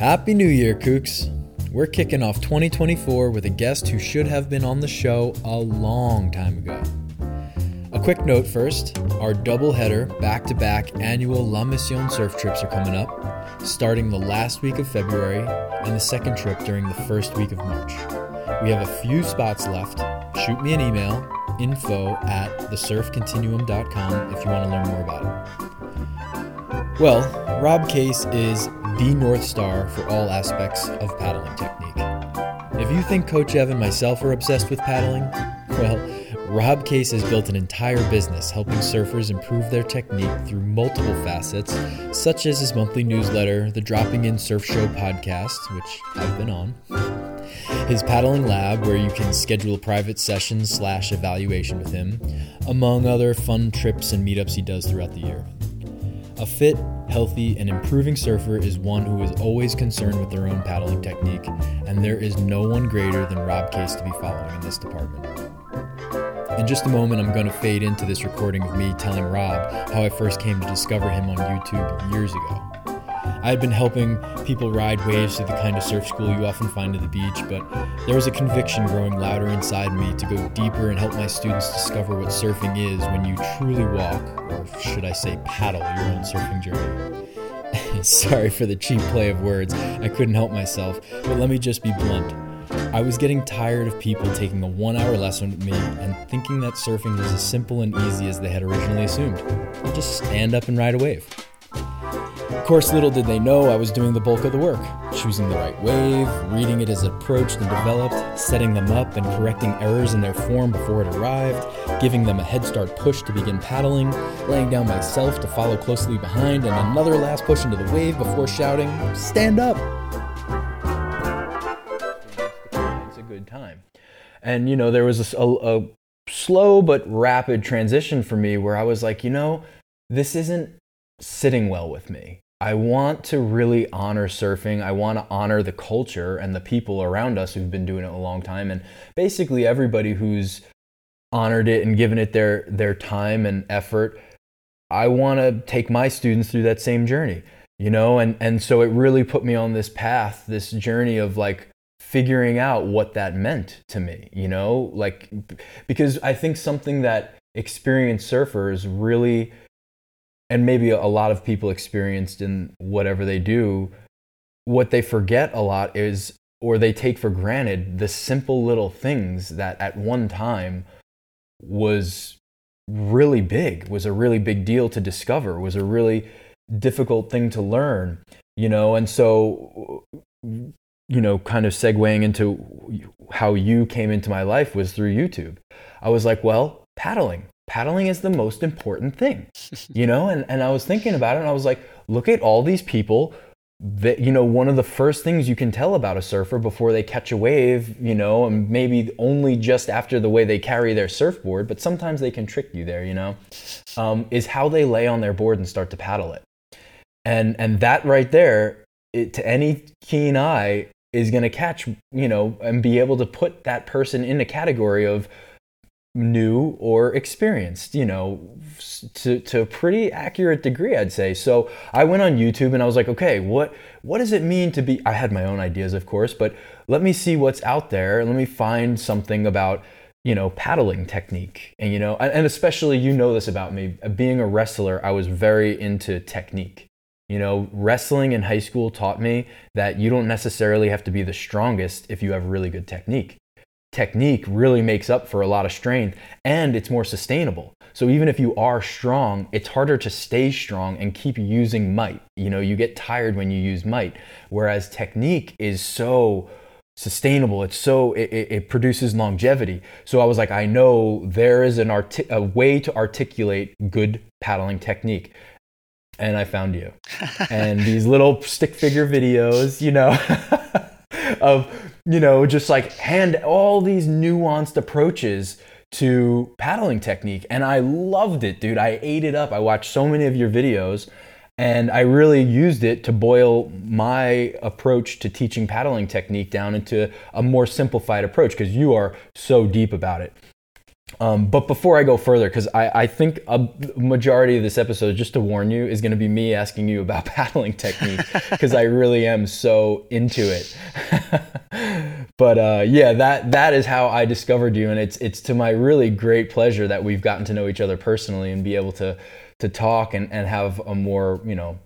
Happy New Year, Kooks! We're kicking off 2024 with a guest who should have been on the show a long time ago. A quick note first our double-header, back to back annual La Mission surf trips are coming up, starting the last week of February and the second trip during the first week of March. We have a few spots left. Shoot me an email info at thesurfcontinuum.com if you want to learn more about it. Well, Rob Case is the North Star for all aspects of paddling technique. If you think Coach Ev and myself are obsessed with paddling, well, Rob Case has built an entire business helping surfers improve their technique through multiple facets, such as his monthly newsletter, the Dropping In Surf Show podcast, which I've been on, his paddling lab, where you can schedule private session slash evaluation with him, among other fun trips and meetups he does throughout the year. A fit, healthy, and improving surfer is one who is always concerned with their own paddling technique, and there is no one greater than Rob Case to be following in this department. In just a moment, I'm going to fade into this recording of me telling Rob how I first came to discover him on YouTube years ago. I had been helping people ride waves through the kind of surf school you often find at the beach, but there was a conviction growing louder inside me to go deeper and help my students discover what surfing is when you truly walk, or should I say paddle, your own surfing journey. Sorry for the cheap play of words, I couldn't help myself, but let me just be blunt. I was getting tired of people taking a one hour lesson with me and thinking that surfing was as simple and easy as they had originally assumed. You just stand up and ride a wave. Of course, little did they know I was doing the bulk of the work, choosing the right wave, reading it as it approached and developed, setting them up and correcting errors in their form before it arrived, giving them a head start push to begin paddling, laying down myself to follow closely behind, and another last push into the wave before shouting, Stand up! It's a good time. And, you know, there was a, a, a slow but rapid transition for me where I was like, you know, this isn't sitting well with me. I want to really honor surfing. I want to honor the culture and the people around us who've been doing it a long time and basically everybody who's honored it and given it their their time and effort. I want to take my students through that same journey, you know? And and so it really put me on this path, this journey of like figuring out what that meant to me, you know? Like because I think something that experienced surfers really and maybe a lot of people experienced in whatever they do, what they forget a lot is, or they take for granted, the simple little things that at one time was really big, was a really big deal to discover, was a really difficult thing to learn, you know? And so, you know, kind of segueing into how you came into my life was through YouTube. I was like, well, paddling paddling is the most important thing, you know? And, and I was thinking about it and I was like, look at all these people that, you know, one of the first things you can tell about a surfer before they catch a wave, you know, and maybe only just after the way they carry their surfboard, but sometimes they can trick you there, you know, um, is how they lay on their board and start to paddle it. And, and that right there, it, to any keen eye, is going to catch, you know, and be able to put that person in a category of, new or experienced, you know, to, to a pretty accurate degree, I'd say. So I went on YouTube and I was like, okay, what what does it mean to be? I had my own ideas, of course, but let me see what's out there. Let me find something about you know paddling technique and you know and especially you know this about me uh, being a wrestler i was very into technique you know wrestling in high school taught me that you don't necessarily have to be the strongest if you have really good technique technique really makes up for a lot of strength and it's more sustainable. So even if you are strong, it's harder to stay strong and keep using might. You know, you get tired when you use might, whereas technique is so sustainable. It's so it, it produces longevity. So I was like, I know there is an arti- a way to articulate good paddling technique. And I found you. and these little stick figure videos, you know, of you know, just like hand all these nuanced approaches to paddling technique. And I loved it, dude. I ate it up. I watched so many of your videos and I really used it to boil my approach to teaching paddling technique down into a more simplified approach because you are so deep about it. Um, but before I go further, because I, I think a majority of this episode, just to warn you, is going to be me asking you about paddling technique, because I really am so into it. but uh, yeah, that that is how I discovered you, and it's it's to my really great pleasure that we've gotten to know each other personally and be able to to talk and, and have a more you know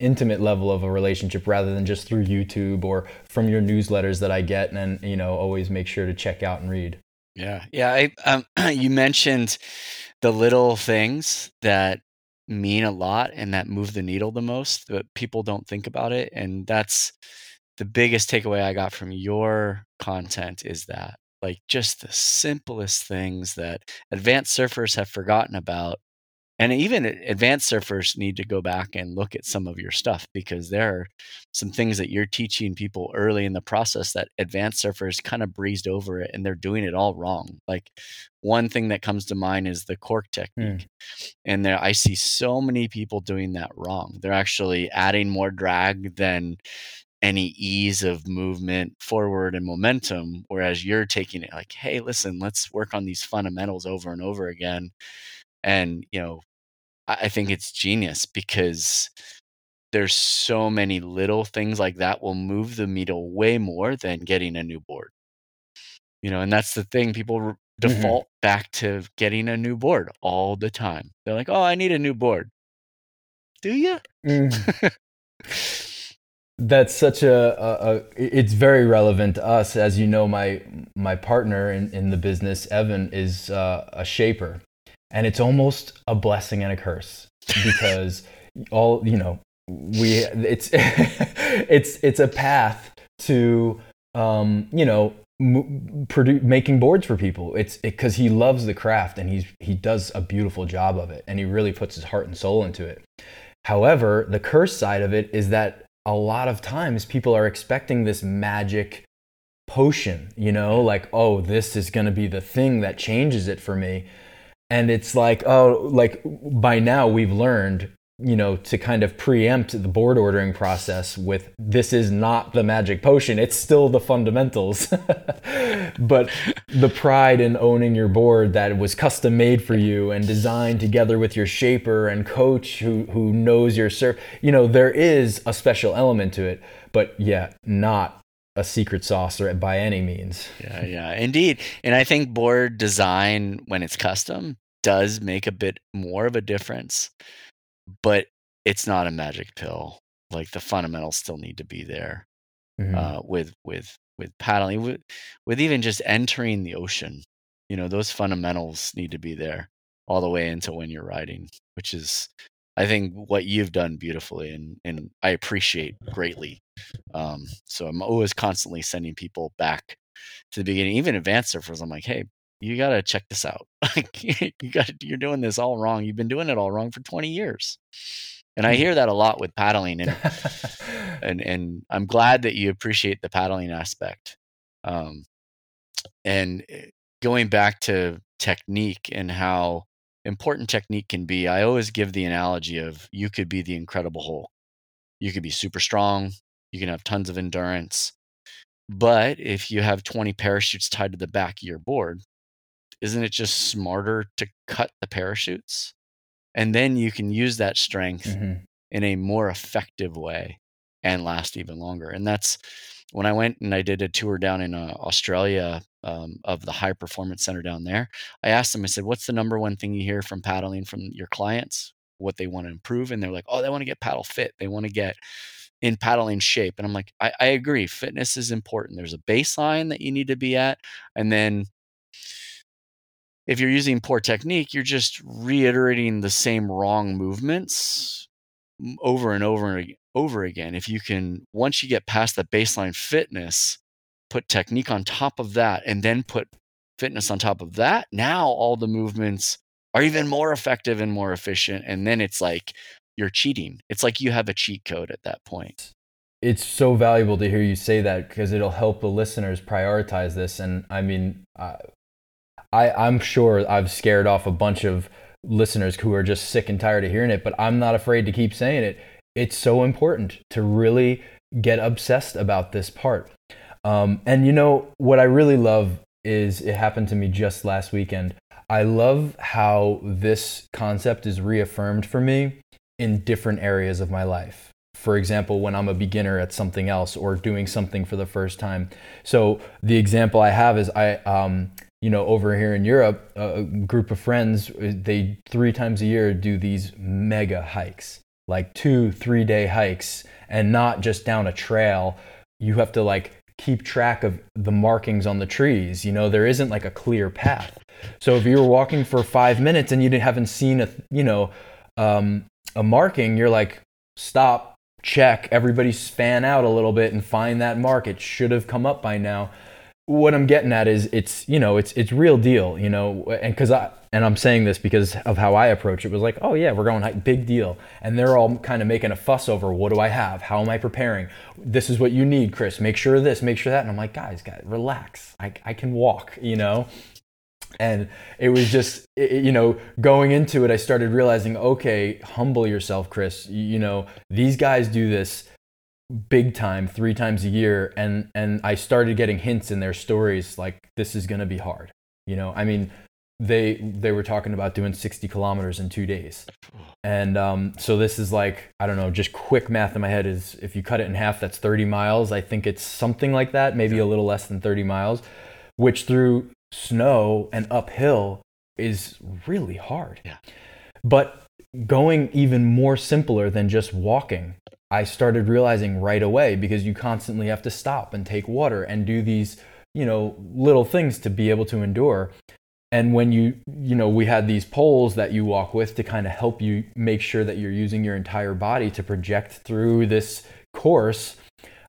intimate level of a relationship rather than just through YouTube or from your newsletters that I get and you know always make sure to check out and read. Yeah, yeah. I, um, you mentioned the little things that mean a lot and that move the needle the most, but people don't think about it, and that's the biggest takeaway I got from your content is that like just the simplest things that advanced surfers have forgotten about and even advanced surfers need to go back and look at some of your stuff because there are some things that you're teaching people early in the process that advanced surfers kind of breezed over it and they're doing it all wrong like one thing that comes to mind is the cork hmm. technique mm. and there i see so many people doing that wrong they're actually adding more drag than any ease of movement forward and momentum whereas you're taking it like hey listen let's work on these fundamentals over and over again and you know I, I think it's genius because there's so many little things like that will move the needle way more than getting a new board you know and that's the thing people mm-hmm. default mm-hmm. back to getting a new board all the time they're like oh i need a new board do you mm. that's such a, a, a, it's very relevant to us as you know my my partner in, in the business evan is uh, a shaper and it's almost a blessing and a curse because all you know we it's it's it's a path to um, you know m- produ- making boards for people. It's because it, he loves the craft and he's he does a beautiful job of it and he really puts his heart and soul into it. However the curse side of it is that a lot of times people are expecting this magic potion you know like oh this is going to be the thing that changes it for me and it's like oh like by now we've learned you know to kind of preempt the board ordering process with this is not the magic potion it's still the fundamentals. But the pride in owning your board that was custom made for you and designed together with your shaper and coach who who knows your surf you know there is a special element to it but yeah not a secret sauce or by any means. Yeah, yeah, indeed. And I think board design when it's custom does make a bit more of a difference, but it's not a magic pill. Like the fundamentals still need to be there. Mm-hmm. Uh, with with with paddling, with, with even just entering the ocean, you know, those fundamentals need to be there all the way into when you're riding, which is I think what you've done beautifully and and I appreciate greatly. Um, so I'm always constantly sending people back to the beginning, even advanced surfers. I'm like, hey, you got to check this out. you got you're doing this all wrong. You've been doing it all wrong for 20 years. And I mm. hear that a lot with paddling and and and I'm glad that you appreciate the paddling aspect. Um, and eh, going back to technique and how important technique can be, I always give the analogy of you could be the incredible Hulk. You could be super strong, you can have tons of endurance. But if you have 20 parachutes tied to the back of your board, isn't it just smarter to cut the parachutes? And then you can use that strength mm-hmm. in a more effective way and last even longer. And that's when I went and I did a tour down in uh, Australia um, of the high performance center down there. I asked them, I said, what's the number one thing you hear from paddling from your clients? What they want to improve? And they're like, oh, they want to get paddle fit. They want to get in paddling shape. And I'm like, I, I agree. Fitness is important. There's a baseline that you need to be at. And then if you're using poor technique, you're just reiterating the same wrong movements over and over and over again. If you can, once you get past the baseline fitness, put technique on top of that, and then put fitness on top of that, now all the movements are even more effective and more efficient. And then it's like you're cheating. It's like you have a cheat code at that point. It's so valuable to hear you say that because it'll help the listeners prioritize this. And I mean, uh, I, I'm sure I've scared off a bunch of listeners who are just sick and tired of hearing it, but I'm not afraid to keep saying it. It's so important to really get obsessed about this part. Um, and you know, what I really love is it happened to me just last weekend. I love how this concept is reaffirmed for me in different areas of my life. For example, when I'm a beginner at something else or doing something for the first time. So the example I have is I, um, you know, over here in Europe, a group of friends, they three times a year do these mega hikes, like two, three day hikes, and not just down a trail. You have to like keep track of the markings on the trees. You know, there isn't like a clear path. So if you were walking for five minutes and you didn't, haven't seen a, you know, um, a marking, you're like, stop, check, everybody span out a little bit and find that mark. It should have come up by now. What I'm getting at is it's, you know, it's, it's real deal, you know, and cause I, and I'm saying this because of how I approach it was like, oh yeah, we're going hike, big deal. And they're all kind of making a fuss over what do I have? How am I preparing? This is what you need, Chris. Make sure of this, make sure that. And I'm like, guys, guys, relax. I, I can walk, you know? And it was just, you know, going into it, I started realizing, okay, humble yourself, Chris. You know, these guys do this big time three times a year and and I started getting hints in their stories like this is going to be hard you know I mean they they were talking about doing 60 kilometers in two days. And um, so this is like i don't know just quick math in my head is if you cut it in half that's 30 miles. I think it's something like that maybe a little less than 30 miles which through snow and uphill is really hard. Yeah. but going even more simpler than just walking i started realizing right away because you constantly have to stop and take water and do these you know little things to be able to endure and when you you know we had these poles that you walk with to kind of help you make sure that you're using your entire body to project through this course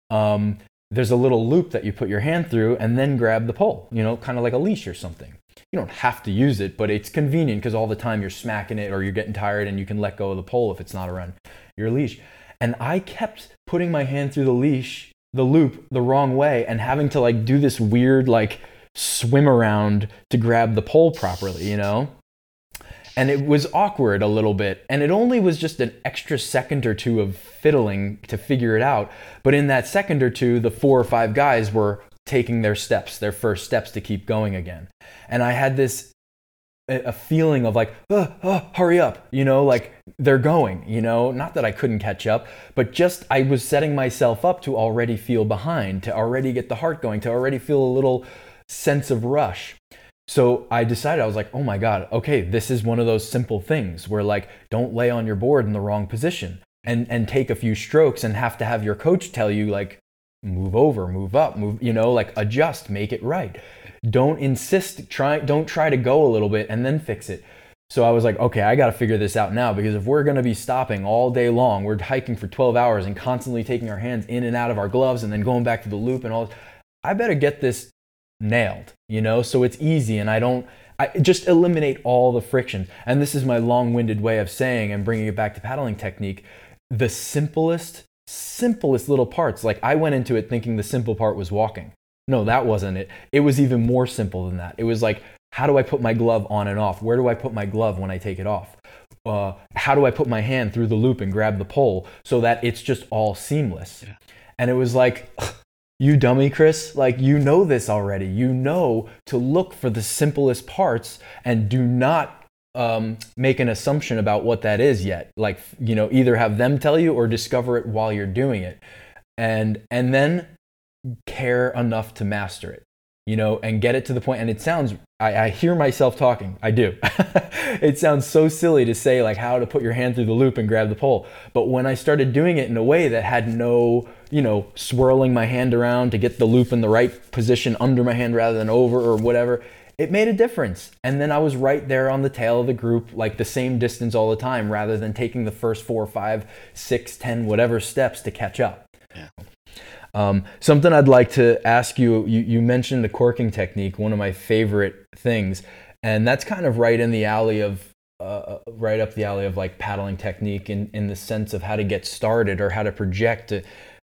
um, there's a little loop that you put your hand through and then grab the pole you know kind of like a leash or something. You don't have to use it but it's convenient because all the time you're smacking it or you're getting tired and you can let go of the pole if it's not around your leash. And i kept putting my hand through the leash the loop the wrong way and having to like do this weird like swim around to grab the pole properly, you know? And it was awkward a little bit. And it only was just an extra second or two of fiddling to figure it out. But in that second or two, the four or five guys were taking their steps, their first steps to keep going again. And I had this a feeling of like, hurry up, you know, like they're going, you know, not that I couldn't catch up, but just I was setting myself up to already feel behind, to already get the heart going, to already feel a little sense of rush. So I decided, I was like, oh my God, okay, this is one of those simple things where like, don't lay on your board in the wrong position and, and take a few strokes and have to have your coach tell you like, move over, move up, move, you know, like adjust, make it right. Don't insist, try, don't try to go a little bit and then fix it. So I was like, okay, I got to figure this out now because if we're going to be stopping all day long, we're hiking for 12 hours and constantly taking our hands in and out of our gloves and then going back to the loop and all, I better get this nailed, you know? So it's easy and I don't, I just eliminate all the friction. And this is my long winded way of saying and bringing it back to paddling technique. The simplest, simplest little parts. Like I went into it thinking the simple part was walking. No, that wasn't it. It was even more simple than that. It was like, how do I put my glove on and off? Where do I put my glove when I take it off? Uh, how do I put my hand through the loop and grab the pole so that it's just all seamless? Yeah. And it was like, you dummy, Chris, like you know this already. You know to look for the simplest parts and do not um, make an assumption about what that is yet. Like, you know, either have them tell you or discover it while you're doing it. And, and then care enough to master it you know, and get it to the point. And it sounds, I, I hear myself talking. I do. it sounds so silly to say, like, how to put your hand through the loop and grab the pole. But when I started doing it in a way that had no, you know, swirling my hand around to get the loop in the right position under my hand rather than over or whatever, it made a difference. And then I was right there on the tail of the group, like the same distance all the time, rather than taking the first four, five, six, ten, whatever steps to catch up. Um, something I'd like to ask you, you, you mentioned the corking technique, one of my favorite things, and that's kind of right in the alley of, uh, uh, right up the alley of like paddling technique in, in the sense of how to get started or how to project.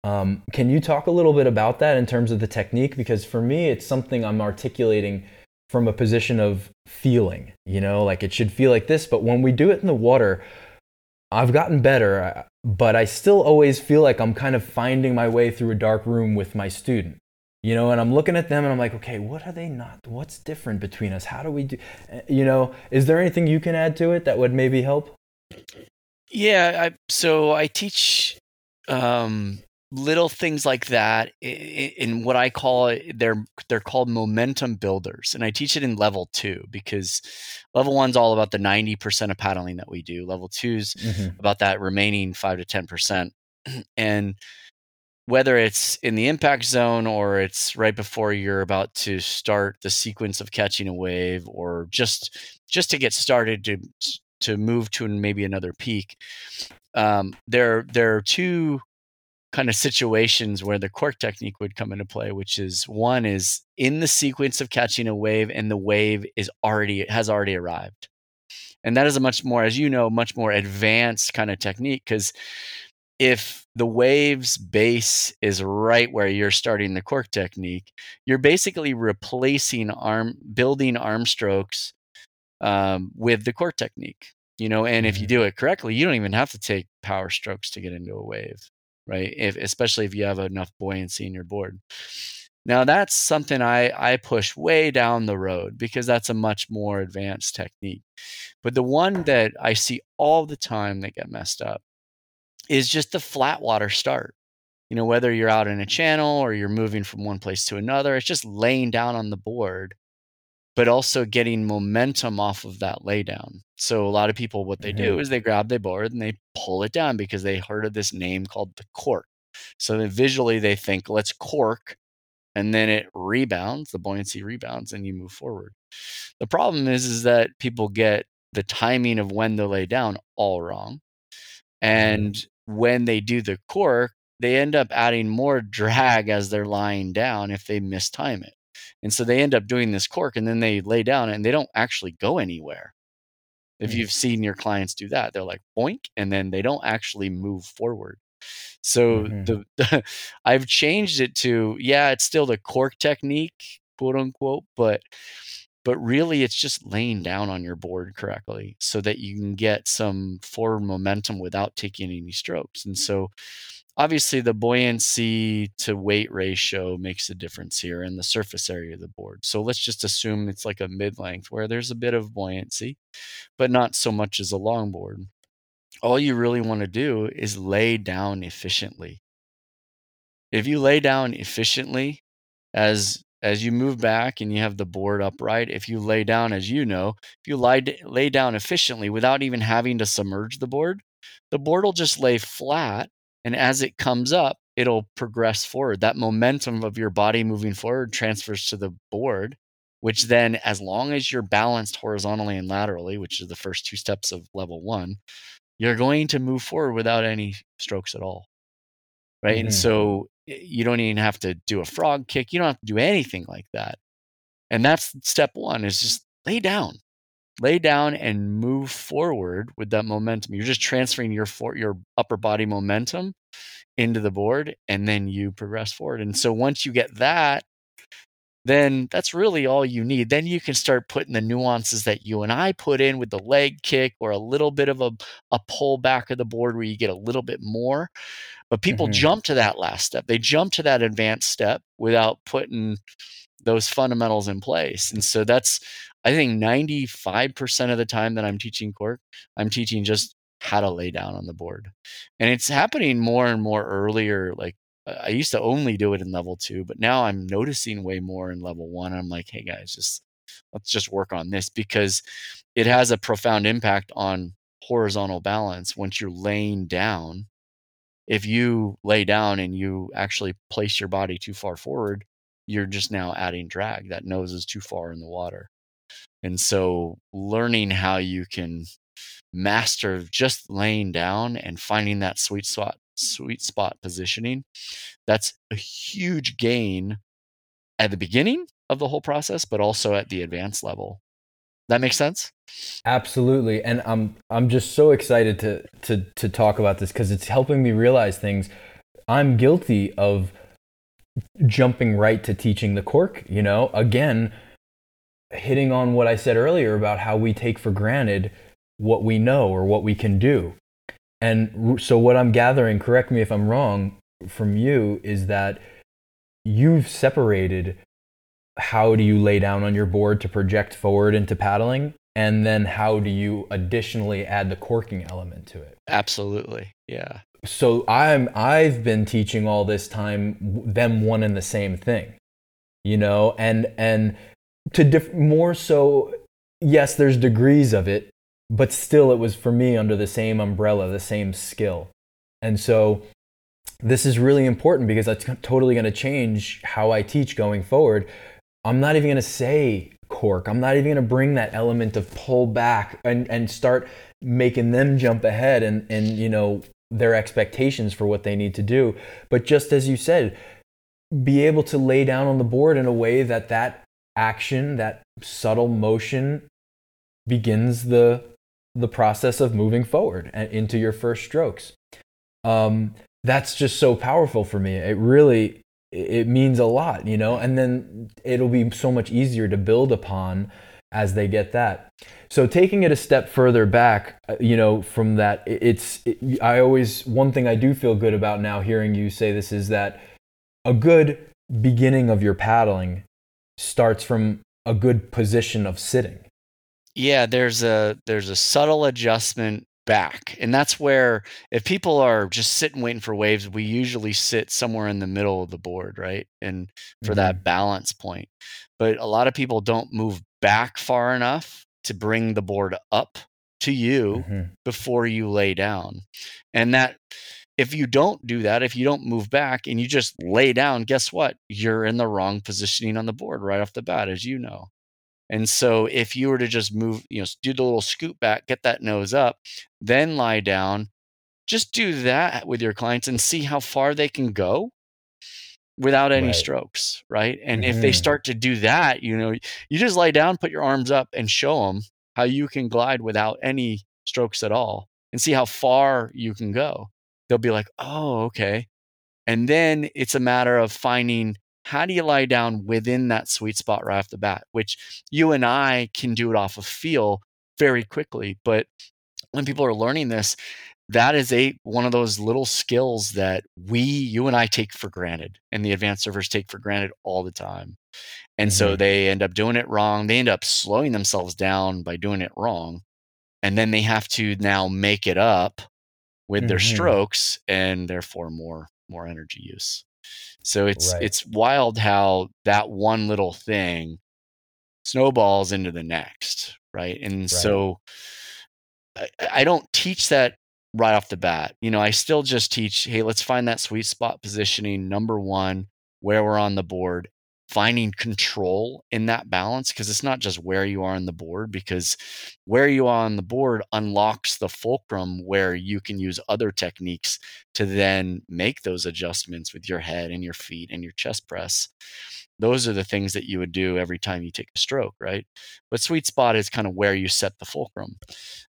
Um, can you talk a little bit about that in terms of the technique? Because for me, it's something I'm articulating from a position of feeling, you know, like it should feel like this, but when we do it in the water, I've gotten better, but I still always feel like I'm kind of finding my way through a dark room with my student. you know and i'm looking at them and i'm like okay what are they not what's different between us how do we do eh, you know is there anything you can add to it that would maybe help yeah I, so i teach um, little things like that in what i call they're they're called momentum builders and i teach it in level two because level one's all about the 90% of paddling that we do level two's mm-hmm. about that remaining 5 to 10% and whether it's in the impact zone or it's right before you're about to start the sequence of catching a wave or just just to get started to to move to maybe another peak um, there there are two kind of situations where the cork technique would come into play which is one is in the sequence of catching a wave and the wave is already has already arrived and that is a much more as you know much more advanced kind of technique because if the wave's base is right where you're starting the cork technique, you're basically replacing arm building arm strokes um, with the cork technique. You know, and if you mm-hmm. do it correctly, you don't even have to take power strokes to get into a wave, right? If especially if you have enough buoyancy in your board. Now that's something I, I push way down the road because that's a much more advanced technique. But the one that I see all the time that get messed up is just the flat water start. You know, whether you're out in a channel or you're moving from one place to another, it's just laying down on the board, but also getting momentum off of that laydown. So a lot of people, what they mm-hmm. do is they grab their board and they pull it down because they heard of this name called the cork. So then visually they think, let's cork, and then it rebounds, the buoyancy rebounds, and you move forward. The problem is, is that people get the timing of when they lay down all wrong. Mm-hmm. And when they do the cork, they end up adding more drag as they're lying down if they mistime it. And so they end up doing this cork and then they lay down and they don't actually go anywhere. If mm. you've seen your clients do that, they're like boink and then they don't actually move forward. So mm-hmm. the, the I've changed it to yeah, it's still the cork technique, quote unquote, but but really it's just laying down on your board correctly so that you can get some forward momentum without taking any strokes and so obviously the buoyancy to weight ratio makes a difference here in the surface area of the board so let's just assume it's like a mid-length where there's a bit of buoyancy but not so much as a longboard all you really want to do is lay down efficiently if you lay down efficiently as as you move back and you have the board upright, if you lay down, as you know, if you lie, lay down efficiently without even having to submerge the board, the board will just lay flat. And as it comes up, it'll progress forward. That momentum of your body moving forward transfers to the board, which then, as long as you're balanced horizontally and laterally, which is the first two steps of level one, you're going to move forward without any strokes at all. Right. Mm-hmm. And so you don't even have to do a frog kick. You don't have to do anything like that. And that's step one is just lay down, lay down and move forward with that momentum. You're just transferring your for, your upper body momentum into the board and then you progress forward. And so once you get that, then that's really all you need. Then you can start putting the nuances that you and I put in with the leg kick or a little bit of a, a pull back of the board where you get a little bit more. But people mm-hmm. jump to that last step. They jump to that advanced step without putting those fundamentals in place. And so that's, I think, 95% of the time that I'm teaching cork, I'm teaching just how to lay down on the board. And it's happening more and more earlier. Like uh, I used to only do it in level two, but now I'm noticing way more in level one. I'm like, hey guys, just let's just work on this because it has a profound impact on horizontal balance once you're laying down if you lay down and you actually place your body too far forward, you're just now adding drag. That nose is too far in the water. And so learning how you can master just laying down and finding that sweet spot sweet spot positioning, that's a huge gain at the beginning of the whole process, but also at the advanced level. That makes sense? Absolutely. And I'm I'm just so excited to to to talk about this cuz it's helping me realize things. I'm guilty of jumping right to teaching the cork, you know? Again, hitting on what I said earlier about how we take for granted what we know or what we can do. And so what I'm gathering, correct me if I'm wrong, from you is that you've separated how do you lay down on your board to project forward into paddling and then how do you additionally add the corking element to it? Absolutely yeah. So i'm i've been teaching all this time them one and the same thing you know? And and to diff- more so yes there's degrees of it but still it was for me under the same umbrella the same skill and so this is really important because that's totally going to change how i teach going forward i'm not even going to say cork. I'm not even going to bring that element of pull back and, and start making them jump ahead and, and, you know, their expectations for what they need to do. But just as you said, be able to lay down on the board in a way that that action, that subtle motion begins the, the process of moving forward and into your first strokes. Um, that's just so powerful for me. It really it means a lot, you know, and then it'll be so much easier to build upon as they get that. So taking it a step further back, uh, you know, from that, it's, it, I always, one thing I do feel good about now hearing you say this is that a good beginning of your paddling starts from a good position of sitting. Yeah, there's a there's a subtle adjustment back. And that's where, if people are just sitting waiting for waves, we usually sit somewhere in the middle of the board, right? And for mm-hmm. that balance point. But a lot of people don't move back far enough to bring the board up to you mm-hmm. before you lay down. And that, if you don't do that, if you don't move back and you just lay down, guess what? You're in the wrong positioning on the board right off the bat, as you know. And so if you were to just move, you know, do the little scoot back, get that nose up, then lie down, just do that with your clients and see how far they can go without any right. strokes, right? And mm-hmm. if they mm-hmm. start to do that, you know, you just lie down, put your arms up and show them how you can glide without any strokes at all and see how far you can go. They'll be like, "Oh, okay." And then it's a matter of finding how do you lie down within that sweet spot right off the bat, which you and I can do it off of feel very quickly. But when people are learning this, that is a one of those little skills that we, you and I take for granted, and the advanced servers take for granted all the time. And mm-hmm. so they end up doing it wrong. They end up slowing themselves down by doing it wrong. And then they have to now make it up with mm-hmm. their strokes and therefore more more energy use. So it's right. it's wild how that one little thing snowballs into the next, right? And right. so I, I don't teach that right off the bat. You know, I still just teach, hey, let's find that sweet spot positioning number 1 where we're on the board finding control in that balance because it's not just where you are on the board because where you are on the board unlocks the fulcrum where you can use other techniques to then make those adjustments with your head and your feet and your chest press. Those are the things that you would do every time you take a stroke right? But sweet spot is kind of where you set the fulcrum.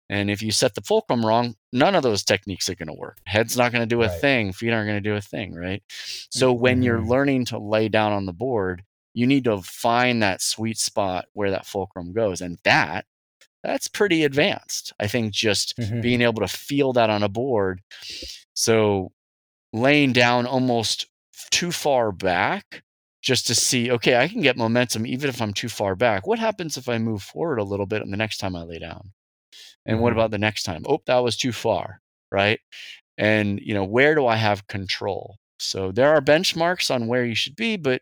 And if you set the fulcrum wrong none of those techniques are going to work. Head's not going to do a right. thing feet aren't going to do a thing right? So when mm-hmm. you're learning to lay down on the board you need to find that sweet spot where that fulcrum goes and that that's pretty advanced i think just mm-hmm. being able to feel that on a board. So laying down almost too far back just to see okay i can get momentum even if i'm too far back. What happens if i move forward a little bit and the next time i lay down? And mm-hmm. what about the next time? Oh that was too far right? And you know where do i have control? So there are benchmarks on where you should be but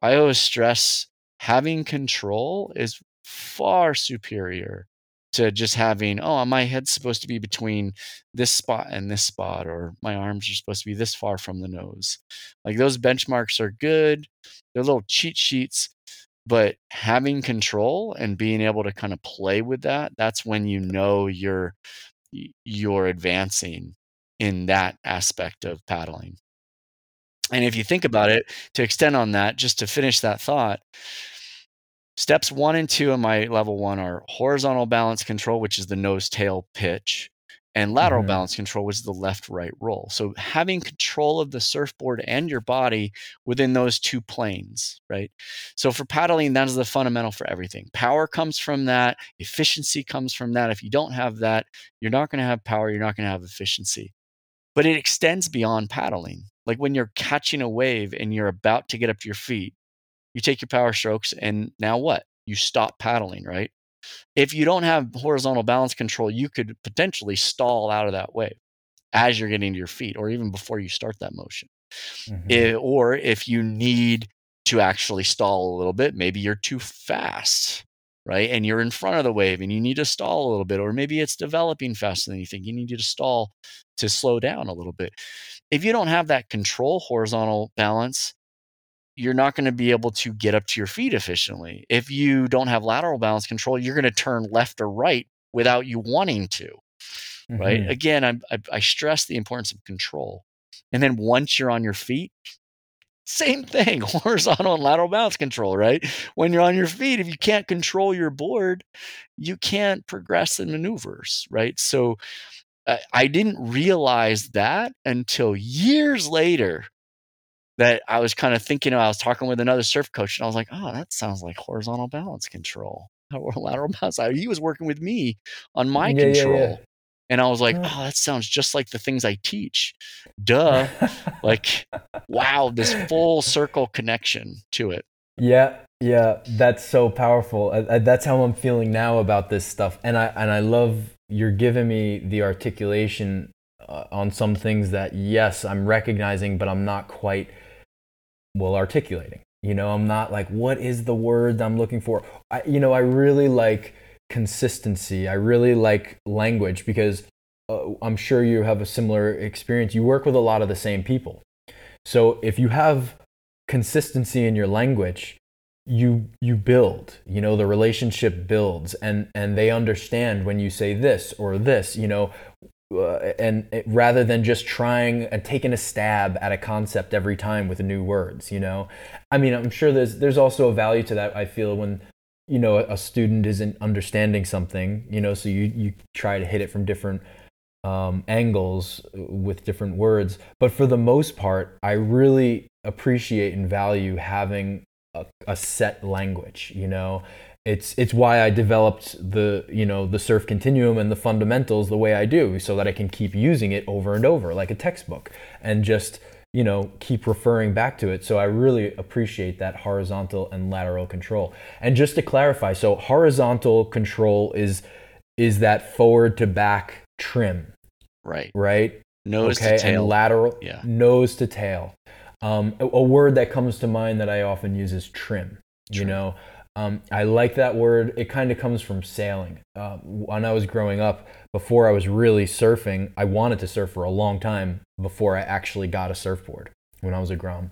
I always stress having control is far superior to just having, oh, my head's supposed to be between this spot and this spot, or my arms are supposed to be this far from the nose. Like those benchmarks are good, they're little cheat sheets, but having control and being able to kind of play with that, that's when you know you're you're advancing in that aspect of paddling. And if you think about it, to extend on that, just to finish that thought, steps one and two in my level one are horizontal balance control, which is the nose tail pitch, and lateral mm-hmm. balance control, which is the left right roll. So having control of the surfboard and your body within those two planes, right? So for paddling, that is the fundamental for everything. Power comes from that, efficiency comes from that. If you don't have that, you're not going to have power, you're not going to have efficiency. But it extends beyond paddling Like when you're catching a wave and you're about to get up to your feet, you take your power strokes, and now what? You stop paddling, right? If you don't have horizontal balance control, you could potentially stall out of that wave as you're getting to your feet or even before you start that motion. Mm-hmm. It, or if you need to actually stall a little bit, maybe you're too fast, right? And you're in front of the wave and you need to stall a little bit, or maybe it's developing faster than you think. You need to stall to slow down a little bit. If you don't have that control horizontal balance, you're not going to be able to get up to your feet efficiently. If you don't have lateral balance control, you're going to turn left or right without you wanting to. Mm-hmm. Right. Again, I, I, I stress the importance of control. And then once you're on your feet, same thing, horizontal and lateral balance control, right? When you're on your feet, if you can't control your board, you can't progress in maneuvers, right? So uh, I didn't realize that until years later that I was kind of thinking I was talking with another surf coach and I was like, oh, that sounds like horizontal balance control or lateral balance. He was working with me on my yeah, control. Yeah, yeah. And I was like, oh, that sounds just like the things I teach. Duh. like, wow, this full circle connection to it. Yeah, yeah, that's so powerful. I, I, that's how I'm feeling now about this stuff. And I and I love you're giving me the articulation uh, on some things that yes, I'm recognizing, but I'm not quite well articulating. You know, I'm not like, what is the word I'm looking for? I, you know, I really like consistency. I really like language because uh, I'm sure you have a similar experience. You work with a lot of the same people. So if you have consistency in your language, you you build you know the relationship builds and and they understand when you say this or this you know uh, and it, rather than just trying and taking a stab at a concept every time with new words you know? I mean i'm sure there's there's also a value to that i feel when you know a, a student isn't understanding something you know? So you you try to hit it from different um, angles with different words. But for the most part i really appreciate and value having a, a set language you know it's it's why I developed the you know the surf continuum and the fundamentals the way I do so that I can keep using it over and over like a textbook and just you know keep referring back to it so I really appreciate that horizontal and lateral control and just to clarify so horizontal control is is that forward to back trim right right nose okay, to tail and lateral yeah. nose to tail um, a, a, word that comes to mind that I often use is trim. trim. You know, um, I like that word. It kind of comes from sailing. Uh, when I was growing up, before I was really surfing, I wanted to surf for a long time before I actually got a surfboard when I was a grom.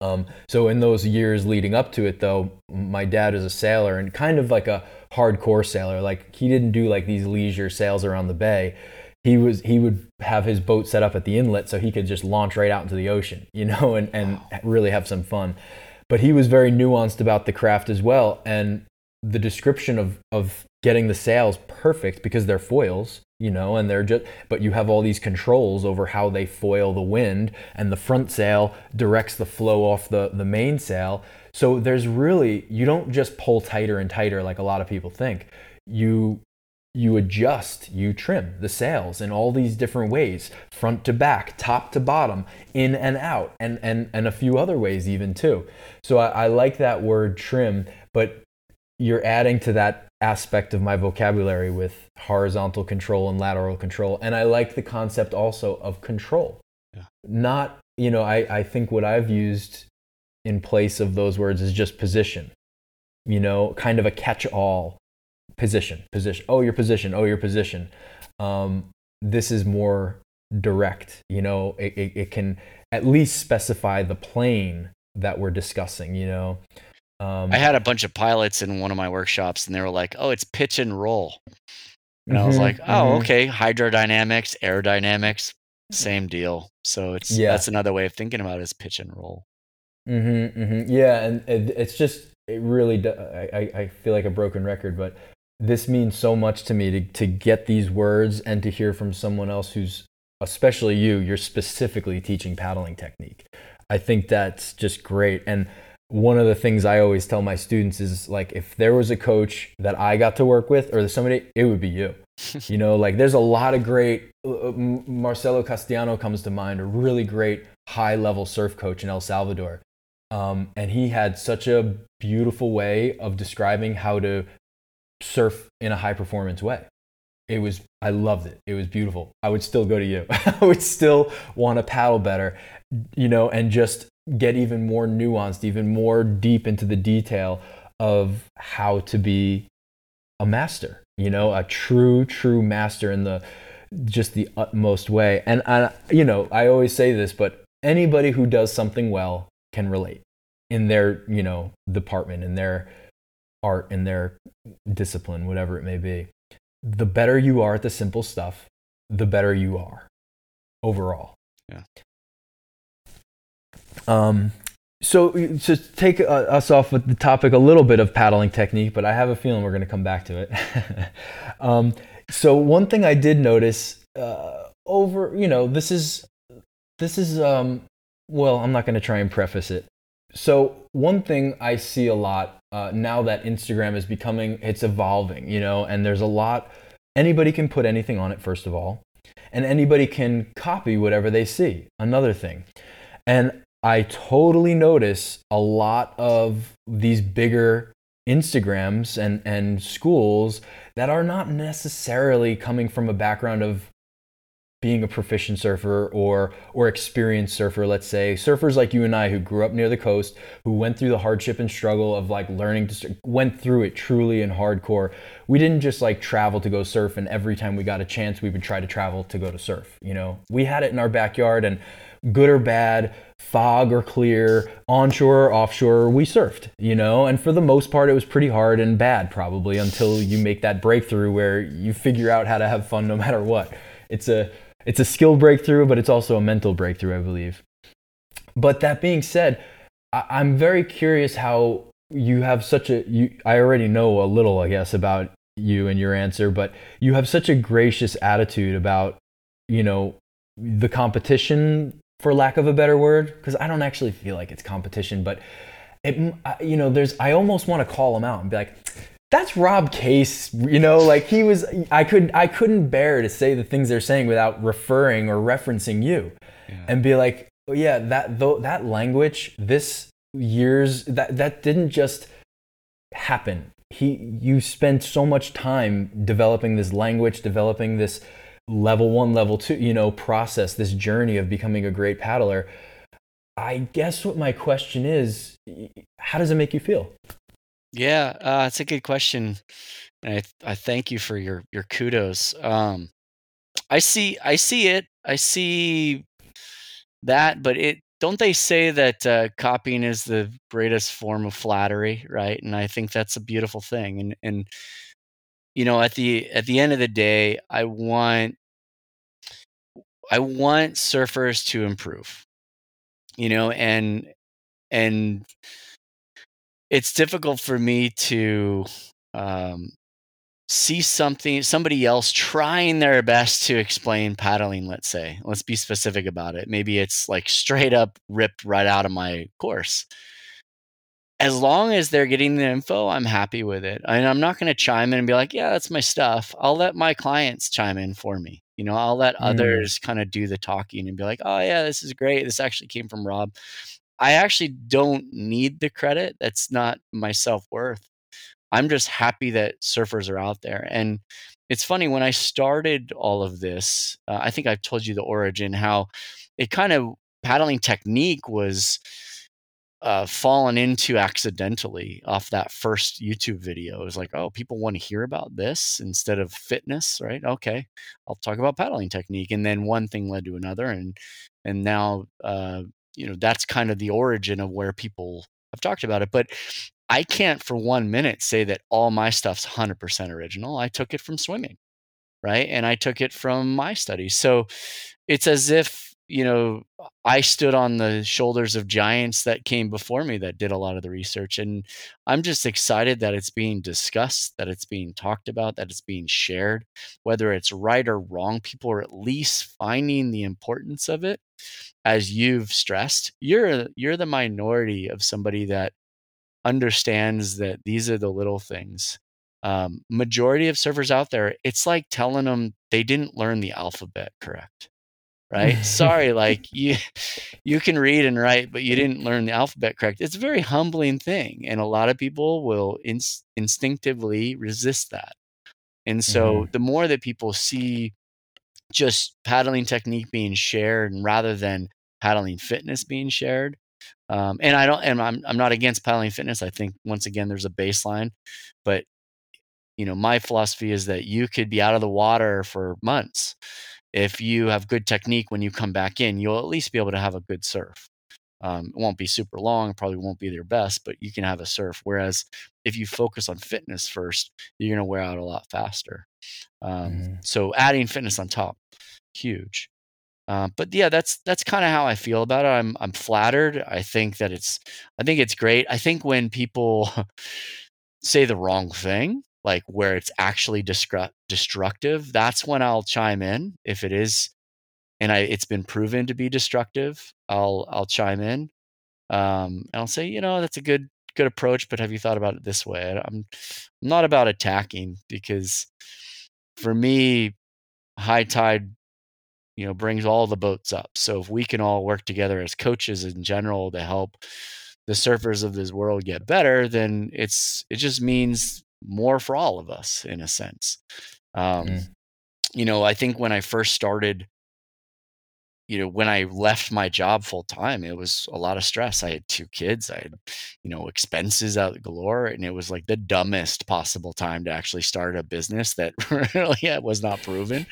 Um, so in those years leading up to it, though, my dad is a sailor and kind of like a hardcore sailor. Like he didn't do like these leisure sails around the bay. He was he would have his boat set up at the inlet so he could just launch right out into the ocean, you know, and and really have some fun but he was very nuanced about the craft as well. And the description of of getting the sails perfect because they're foils you know and they're just but you have all these controls over how they foil the wind and the front sail directs the flow off the the mainsail so there's really you don't just pull tighter and tighter like a lot of people think. You you adjust, you trim the sails in all these different ways, front to back, top to bottom, in and out, and and and a few other ways even too. So I, I like that word trim, but you're adding to that aspect of my vocabulary with horizontal control and lateral control. And I like the concept also of control. Yeah. Not, you know, I, I think what I've used in place of those words is just position, you know, kind of a catch all position, position. Oh, your position. Oh, your position. Um, this is more direct. You know, it, it, it, can at least specify the plane that we're discussing. You know. Um, I had a bunch of pilots in one of my workshops, and they were like, "Oh, it's pitch and roll," and mm-hmm, I was mm-hmm, like, "Oh, mm-hmm. okay, hydrodynamics, aerodynamics, same deal." So it's yeah. that's another way of thinking about it is pitch and roll. Mm-hmm, mm-hmm. Yeah, and it, it's just it really. I I feel like a broken record, but this means so much to me to, to get these words and to hear from someone else who's especially you you're specifically teaching paddling technique. I think that's just great. And one of the things i always tell my students is like if there was a coach that i got to work with or somebody it would be you. You know like there's a lot of great uh, uh marcelo castellano comes to mind a really great high level surf coach in El Salvador. Um, and he had such a beautiful way of describing how to surf in a high performance way. It was, I loved it. It was beautiful. I would still go to you. I would still want to paddle better, you know, and just get even more nuanced, even more deep into the detail of how to be a master, you know, a true, true master in the just the utmost way. And I, you know, I always say this, but anybody who does something well can relate in their, you know, department, in their art, in their discipline, whatever it may be. The better you are at the simple stuff, the better you are overall. Yeah. Um, so to take uh, us off with the topic a little bit of paddling technique, but I have a feeling we're going to come back to it. um, so one thing I did notice uh, over, you know, this is this is um, well, I'm not going to try and preface it. So one thing I see a lot uh, now that Instagram is becoming, it's evolving, you know, and there's a lot. Anybody can put anything on it, first of all, and anybody can copy whatever they see. Another thing, and I totally notice a lot of these bigger Instagrams and, and schools that are not necessarily coming from a background of being a proficient surfer or or experienced surfer let's say. Surfers like you and I who grew up near the coast who went through the hardship and struggle of like learning to went through it truly and hardcore. We didn't just like travel to go surf and every time we got a chance we would try to travel to go to surf you know? We had it in our backyard and good or bad fog or clear onshore or offshore we surfed you know? And for the most part it was pretty hard and bad probably until you make that breakthrough where you figure out how to have fun no matter what. It's a it's a skill breakthrough, but it's also a mental breakthrough, I believe. But that being said, I- am very curious how you have such a you I already know a little, I guess, about you and your answer, but you have such a gracious attitude about, you know, the competition for lack of a better word, because I don't actually feel like it's competition, but it, you know, there's I almost want to call them out and be like, that's Rob Case, you know, like he was I could I couldn't bear to say the things they're saying without referring or referencing you. Yeah. And be like, oh, yeah, that though that language, this years that that didn't just happen. He you spent so much time developing this language, developing this level 1, level 2, you know, process, this journey of becoming a great paddler. I guess what my question is, how does it make you feel? Yeah, uh, it's a good question, and I I thank you for your your kudos. Um, I see I see it. I see that, but it don't they say that uh, copying is the greatest form of flattery, right? And I think that's a beautiful thing. And and you know, at the at the end of the day, I want I want surfers to improve. You know, and and it's difficult for me to um, see something somebody else trying their best to explain paddling let's say let's be specific about it. Maybe it's like straight up ripped right out of my course. As long as they're getting the info i'm happy with it and i'm not going to chime in and be like yeah that's my stuff. I'll let my clients chime in for me you know? I'll let mm. others kind of do the talking and be like oh yeah this is great. This actually came from rob I actually don't need the credit. That's not my self worth. I'm just happy that surfers are out there. And it's funny when I started all of this, uh, I think I've told you the origin, how it kind of paddling technique was uh, fallen into accidentally off that first YouTube video. It was like, oh, people want to hear about this instead of fitness, right? Okay, I'll talk about paddling technique, and then one thing led to another, and and now uh, you know that's kind of the origin of where people have talked about it but i can't for one minute say that all my stuff's 100% original i took it from swimming right and i took it from my studies so it's as if you know i stood on the shoulders of giants that came before me that did a lot of the research and i'm just excited that it's being discussed that it's being talked about that it's being shared whether it's right or wrong people are at least finding the importance of it as you've stressed, you're you're the minority of somebody that understands that these are the little things. Um, majority of surfers out there, it's like telling them they didn't learn the alphabet correct. Right? Sorry, like you you can read and write, but you didn't learn the alphabet correct. It's a very humbling thing, and a lot of people will ins- instinctively resist that. And so, Mhm. the more that people see just paddling technique being shared, and rather than paddling fitness being shared, um, and I don't, and I'm I'm not against paddling fitness. I think once again there's a baseline, but you know my philosophy is that you could be out of the water for months if you have good technique when you come back in you'll at least be able to have a good surf. Um, it won't be super long probably won't be their best but you can have a surf whereas if you focus on fitness first you're going to wear out a lot faster. Um, Mhm. so adding fitness on top huge. Uh, but yeah that's that's kind of how i feel about it. I'm i'm flattered. I think that it's i think it's great. I think when people say the wrong thing like where it's actually destructive that's when i'll chime in if it is and i it's been proven to be destructive i'll i'll chime in um and i'll say you know that's a good good approach but have you thought about it this way? I'm not about attacking because for me high tide you know brings all the boats up so if we can all work together as coaches in general to help the surfers of this world get better then it's it just means more for all of us in a sense um Mm. you know i think when i first started you know when i left my job full time it was a lot of stress i had two kids i had you know expenses out galore and it was like the dumbest possible time to actually start a business that really was not proven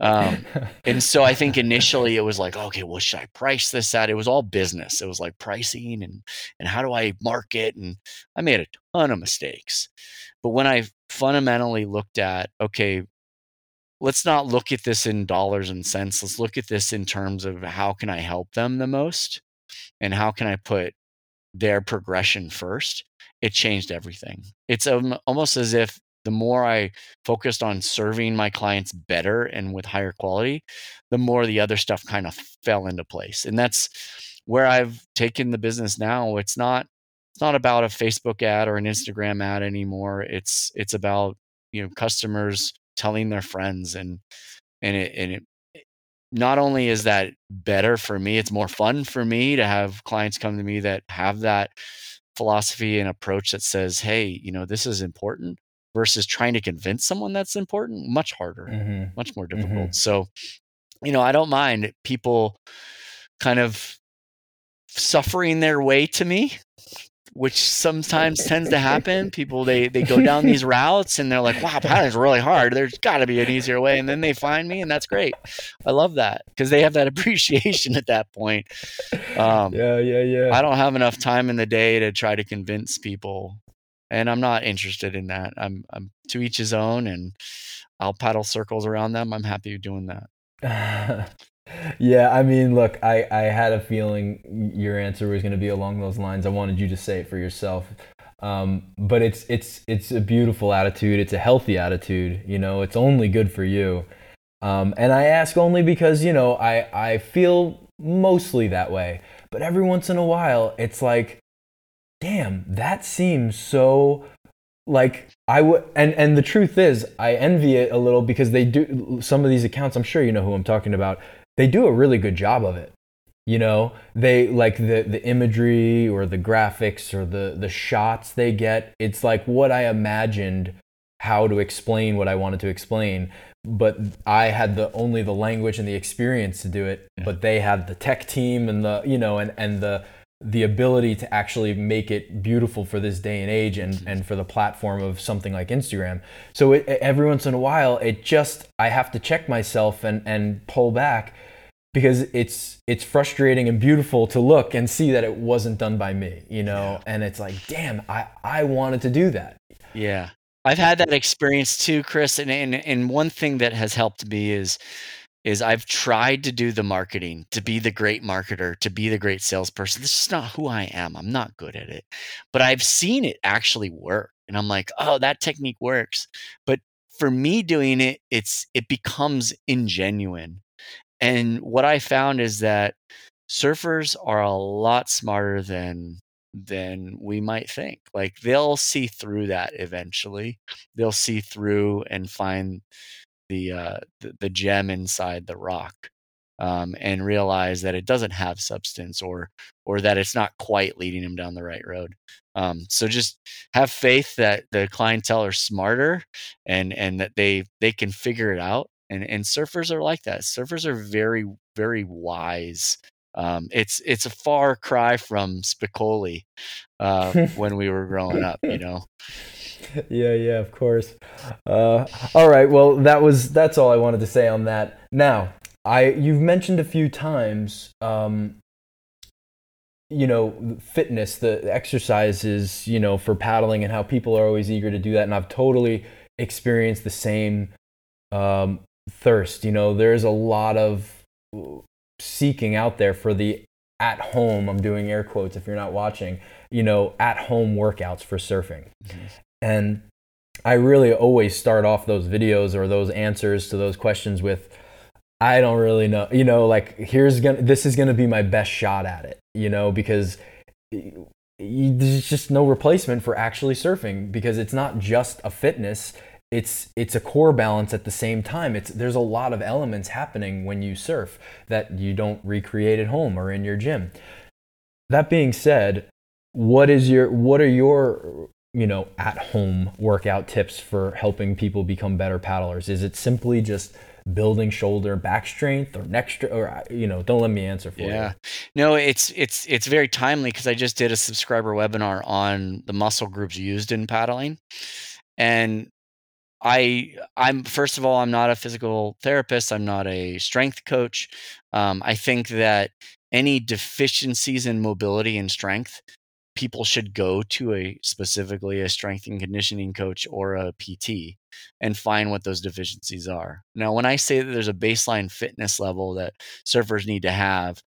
um and so I think initially it was like, okay, well, should I price this at? It was all business. It was like pricing and and how do I market? And I made a ton of mistakes. But when I fundamentally looked at, okay, let's not look at this in dollars and cents. Let's look at this in terms of how can I help them the most and how can I put their progression first. It changed everything. It's um, almost as if the more I focused on serving my clients better and with higher quality, the more the other stuff kind of fell into place. And that's where I've taken the business now. It's not it's not about a Facebook ad or an Instagram ad anymore. It's it's about, you know, customers telling their friends and and it and it not only is that better for me, it's more fun for me to have clients come to me that have that philosophy and approach that says, "Hey, you know, this is important," versus trying to convince someone that's important. Much harder, Mhm. much more difficult. So, you know, I don't mind people kind of suffering their way to me which sometimes tends to happen. People they they go down these routes and they're like wow paddling's really hard. There's got to be an easier way. And then they find me and that's great. I love that because they have that appreciation at that point. Um, yeah, yeah, yeah. i don't have enough time in the day to try to convince people and i'm not interested in that. I'm i'm to each his own and i'll paddle circles around them. I'm happy doing that yeah, I mean, look, I, I had a feeling your answer was going to be along those lines. I wanted you to say it for yourself. Um, but it's it's it's a beautiful attitude. It's a healthy attitude. You know, it's only good for you. Um, and I ask only because you know I I feel mostly that way. But every once in a while, it's like, damn, that seems so like I would and and the truth is I envy it a little because they do some of these accounts I'm sure you know who I'm talking about they do a really good job of it you know they like the the imagery or the graphics or the the shots they get it's like what I imagined how to explain what I wanted to explain but I had the only the language and the experience to do it Yeah. but they had the tech team and the you know and and the the ability to actually make it beautiful for this day and age and, and for the platform of something like Instagram. So it, every once in a while, it just I have to check myself and, and pull back because it's it's frustrating and beautiful to look and see that it wasn't done by me, you know. And it's like, damn, I I wanted to do that. Yeah. I've had that experience too, Chris. And, and and one thing that has helped me is is I've tried to do the marketing, to be the great marketer, to be the great salesperson. This is not who I am. I'm not good at it. But I've seen it actually work. And I'm like, oh, that technique works. But for me doing it, it's it becomes ingenuine. And what I found is that surfers are a lot smarter than than we might think. Like they'll see through that eventually. They'll see through and find the uh the, the gem inside the rock. um, and realize that it doesn't have substance or or that it's not quite leading them down the right road. Um, so just have faith that the clientele are smarter and and that they they can figure it out. And and surfers are like that. Surfers are very very wise. Um, it's it's a far cry from Spicoli uh, when we were growing up, you know. Yeah, yeah, of course. Uh, all right, well, that was that's all I wanted to say on that. Now, I you've mentioned a few times, um, you know, fitness, the exercises, you know, for paddling, and how people are always eager to do that, and I've totally experienced the same um, thirst. You know, there's a lot of seeking out there for the at home. I'm doing air quotes if you're not watching. You know, at home workouts for surfing, mm-hmm. And I really always start off those videos or those answers to those questions with I don't really know. You know, like here's gonna this is gonna be my best shot at it. You know, because there's just no replacement for actually surfing because it's not just a fitness. It's it's a core balance at the same time. It's there's a lot of elements happening when you surf that you don't recreate at home or in your gym. That being said, what is your what are your you know at home workout tips for helping people become better paddlers? Is it simply just building shoulder back strength or neck strength or you know don't let me answer for yeah. you yeah no it's it's it's very timely because i just did a subscriber webinar on the muscle groups used in paddling and i i'm first of all i'm not a physical therapist i'm not a strength coach um, i think that any deficiencies in mobility and strength people should go to a specifically a strength and conditioning coach or a PT and find what those deficiencies are. Now, when I say that there's a baseline fitness level that surfers need to have,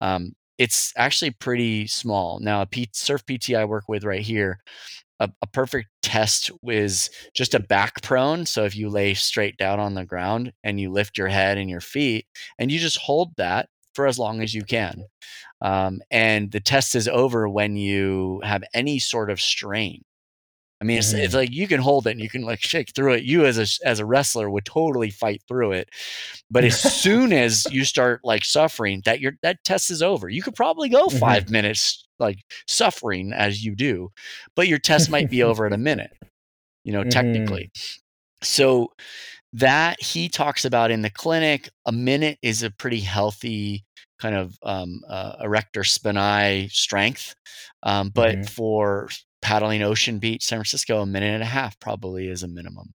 um, it's actually pretty small. Now, a P- surf PT I work with right here, a, a perfect test is just a back prone. So if you lay straight down on the ground and you lift your head and your feet and you just hold that for as long as you can. Um, and the test is over when you have any sort of strain. I mean, it's, mm-hmm. it's, like you can hold it and you can like shake through it. You as a as a wrestler would totally fight through it, but as soon as you start like suffering, that your that test is over. You could probably go mm-hmm. 5 mm-hmm. minutes like suffering as you do, but your test might be over in a minute. You know, mm-hmm. technically. So that he talks about in the clinic, a minute is a pretty healthy kind of um, uh, erector spinae strength. Um, but mm-hmm. for paddling Ocean Beach, San Francisco, a minute and a half probably is a minimum.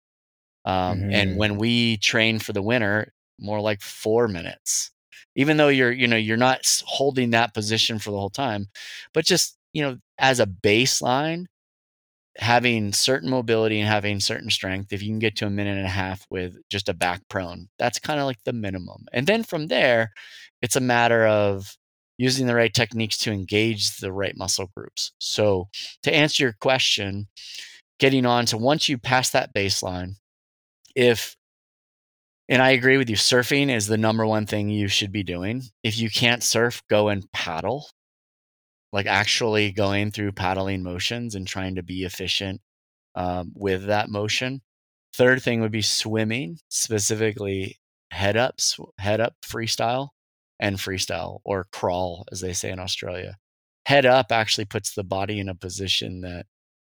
Um, mm-hmm. And when we train for the winter, more like four minutes. Even though you're, you know, you're not holding that position for the whole time, but just you know, as a baseline, having certain mobility and having certain strength, if you can get to a minute and a half with just a back prone, that's kind of like the minimum. And then from there, it's a matter of using the right techniques to engage the right muscle groups. So, to answer your question, getting on to once you pass that baseline, if and I agree with you, surfing is the number one thing you should be doing. If you can't surf, go and paddle like actually going through paddling motions and trying to be efficient um, with that motion. Third thing would be swimming, specifically head ups, head up freestyle and freestyle or crawl, as they say in Australia. Head up actually puts the body in a position that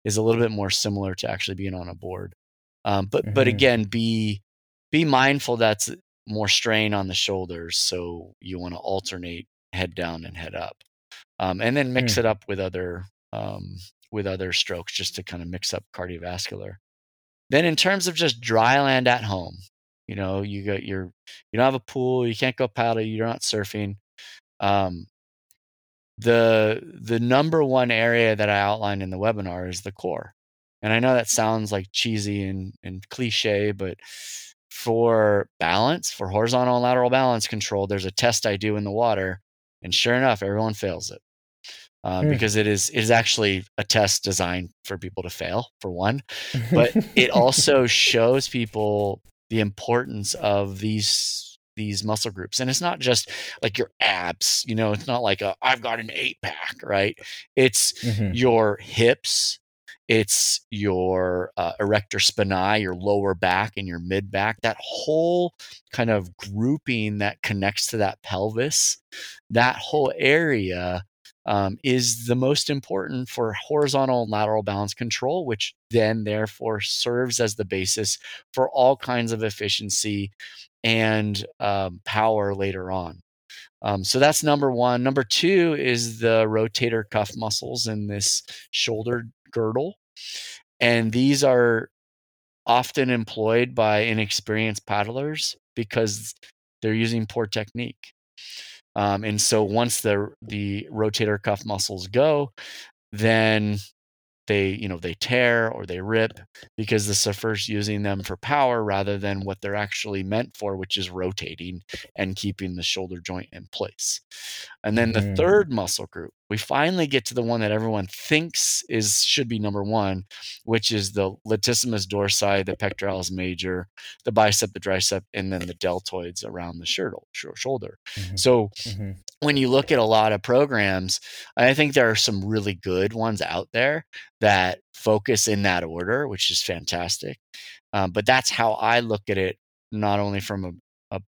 is a little bit more similar to actually being on a board. Um, but mm-hmm. but again, be be mindful that's more strain on the shoulders, so you want to alternate head down and head up um, and then mix mm. it up with other um, with other strokes just to kind of mix up cardiovascular. Then in terms of just dry land at home, you know, you got your you don't have a pool, you can't go paddle, you're not surfing. Um, the the number one area that I outlined in the webinar is the core. And I know that sounds like cheesy and, and cliche, but for balance, for horizontal and lateral balance control, there's a test I do in the water. And sure enough, everyone fails it uh, mm. because it is it is actually a test designed for people to fail for one, but it also shows people the importance of these these muscle groups and it's not just like your abs you know it's not like i have got an eight pack right it's mm-hmm. your hips it's your uh, erector spinae, your lower back and your mid back, that whole kind of grouping that connects to that pelvis, that whole area um, is the most important for horizontal and lateral balance control, which then therefore serves as the basis for all kinds of efficiency and um, power later on. Um, so that's number one. Number two is the rotator cuff muscles in this shoulder girdle. And these are often employed by inexperienced paddlers because they're using poor technique. Um, and so once the the rotator cuff muscles go, then they you know they tear or they rip because the surfer's using them for power rather than what they're actually meant for which is rotating and keeping the shoulder joint in place and then the mm. third muscle group we finally get to the one that everyone thinks is should be number one which is the latissimus dorsi the pectoralis major the bicep the tricep and then the deltoids around the shoulder mm-hmm. so mm-hmm. When you look at a lot of programs i think there are some really good ones out there that focus in that order, which is fantastic. Um, but that's how I look at it, not only from a, a,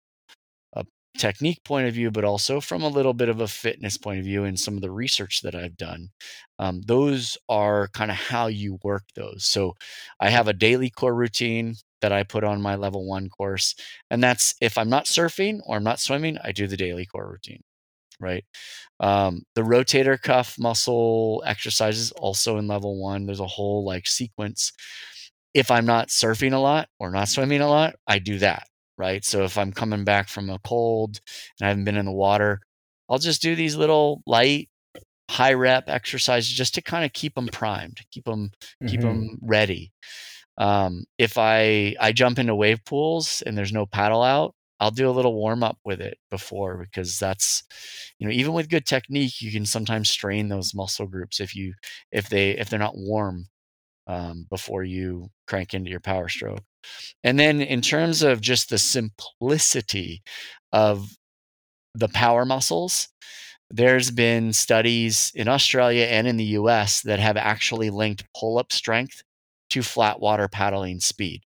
a, technique point of view, but also from a little bit of a fitness point of view and some of the research that I've done. Um, those are kind of how you work those. So I have a daily core routine that I put on my level one course. And that's if I'm not surfing or I'm not swimming, I do the daily core routine right? Um, the rotator cuff muscle exercises also in level one. There's a whole like sequence. If I'm not surfing a lot or not swimming a lot, I do that, right? So if I'm coming back from a cold and I haven't been in the water, I'll just do these little light high rep exercises just to kind of keep them primed, keep them mm-hmm. keep them ready. Um, if I I jump into wave pools and there's no paddle out, I'll do a little warm up with it before because that's you know even with good technique you can sometimes strain those muscle groups if you if they if they're not warm um, before you crank into your power stroke. And then in terms of just the simplicity of the power muscles, there's been studies in Australia and in the US that have actually linked pull up strength to flat water paddling speed.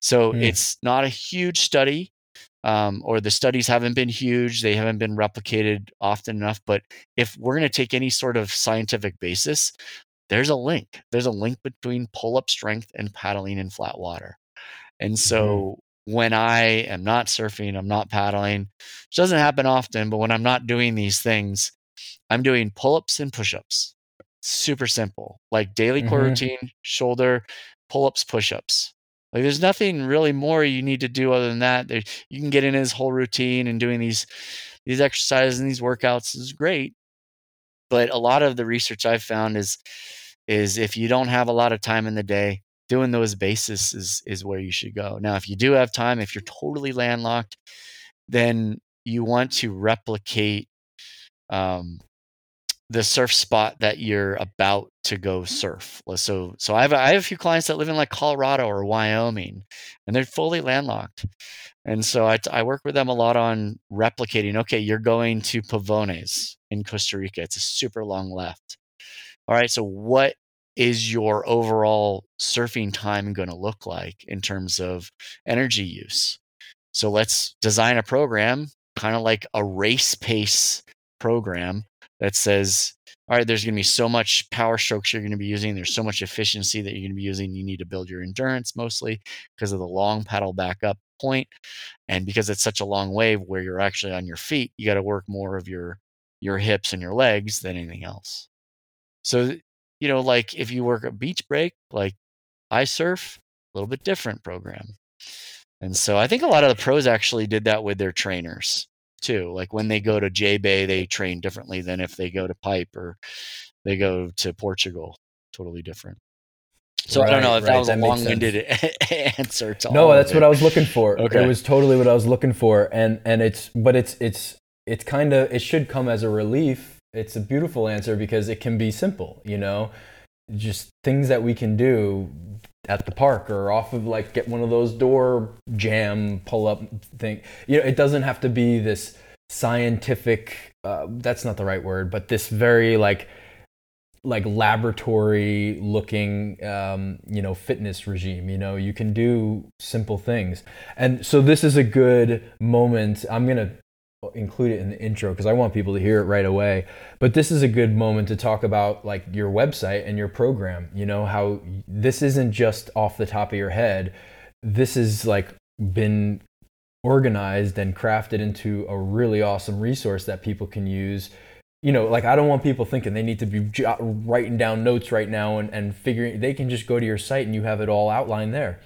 So mm. it's not a huge study, um, or the studies haven't been huge, they haven't been replicated often enough. But if we're going to take any sort of scientific basis, there's a link. There's a link between pull up strength and paddling in flat water. And so mm-hmm. when I am not surfing, I'm not paddling, which doesn't happen often, but when I'm not doing these things, I'm doing pull ups and push ups. Super simple, like daily core mm-hmm. routine, shoulder, pull ups, push ups. Like there's nothing really more you need to do other than that. There, you can get in his whole routine and doing these these exercises and these workouts is great. But a lot of the research I've found is is if you don't have a lot of time in the day, doing those bases is is where you should go. Now, if you do have time, if you're totally landlocked, then you want to replicate um, the surf spot that you're about to go mm-hmm. surf. So, so I have I have a few clients that live in like Colorado or Wyoming, and they're fully landlocked. And so I, I work with them a lot on replicating. Okay, you're going to Pavones in Costa Rica. It's a super long left. All right, so what is your overall surfing time going to look like in terms of energy use? So let's design a program kind of like a race pace program that says, all right, there's going to be so much power strokes you're going to be using. There's so much efficiency that you're going to be using. You need to build your endurance mostly because of the long paddle back up point, and because it's such a long wave where you're actually on your feet. You got to work more of your your hips and your legs than anything else. So, you know, like if you work a beach break, like I surf, a little bit different program. And so I think a lot of the pros actually did that with their trainers too. Like when they go to J Bay, they train differently than if they go to Pipe or they go to Portugal. Totally different. So right, I don't know if right. that was that a long-winded answer to No, that's what I was looking for. Okay. It was totally what I was looking for, and and it's but it's it's it's kind of it should come as a relief. It's a beautiful answer because it can be simple, you know, just things that we can do at the park or off of like get one of those door jamb pull up thing. You know, it doesn't have to be this scientific. Uh, that's not the right word, but this very like like laboratory looking um, you know fitness regime you know you can do simple things and so this is a good moment i'm going to include it in the intro because i want people to hear it right away. But this is a good moment to talk about like your website and your program you know how this isn't just off the top of your head. This is like been organized and crafted into a really awesome resource that people can use. You know like i don't want people thinking they need to be writing down notes right now and, and figuring they can just go to your site and you have it all outlined there.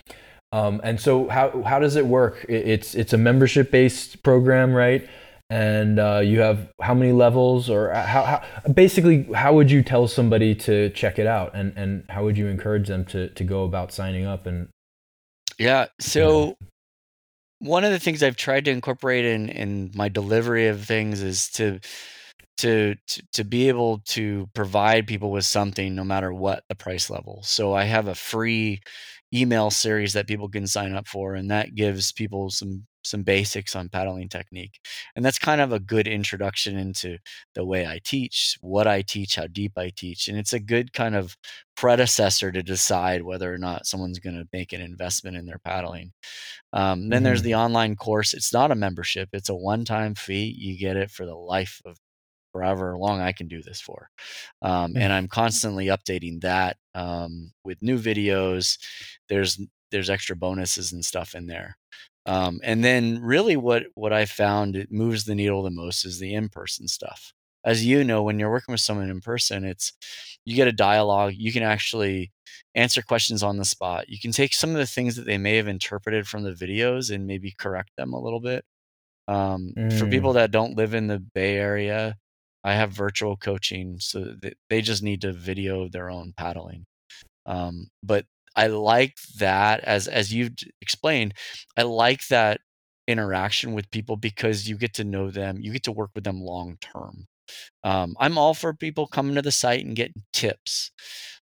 Um, and so how, how does it work? It's it's a membership based program right and uh, you have how many levels or how, how basically how would you tell somebody to check it out and and how would you encourage them to to go about signing up and yeah so one of the things I've tried to incorporate in in my delivery of things is to to, to to be able to provide people with something no matter what the price level. So I have a free email series that people can sign up for and that gives people some some basics on paddling technique. And that's kind of a good introduction into the way I teach, what I teach, how deep I teach. And it's a good kind of predecessor to decide whether or not someone's going to make an investment in their paddling. Um, then mm-hmm. there's the online course. It's not a membership, it's a one time fee. You get it for the life of forever long I can do this for. Um, and I'm constantly updating that um, with new videos. There's there's extra bonuses and stuff in there. Um, and then really what what I found it moves the needle the most is the in-person stuff. As you know, when you're working with someone in person, it's you get a dialogue. You can actually answer questions on the spot. You can take some of the things that they may have interpreted from the videos and maybe correct them a little bit. Um, mm. For people that don't live in the Bay Area, I have virtual coaching, so they just need to video their own paddling. Um, but I like that as as you've explained. I like that interaction with people because you get to know them. You get to work with them long term. Um, I'm all for people coming to the site and getting tips,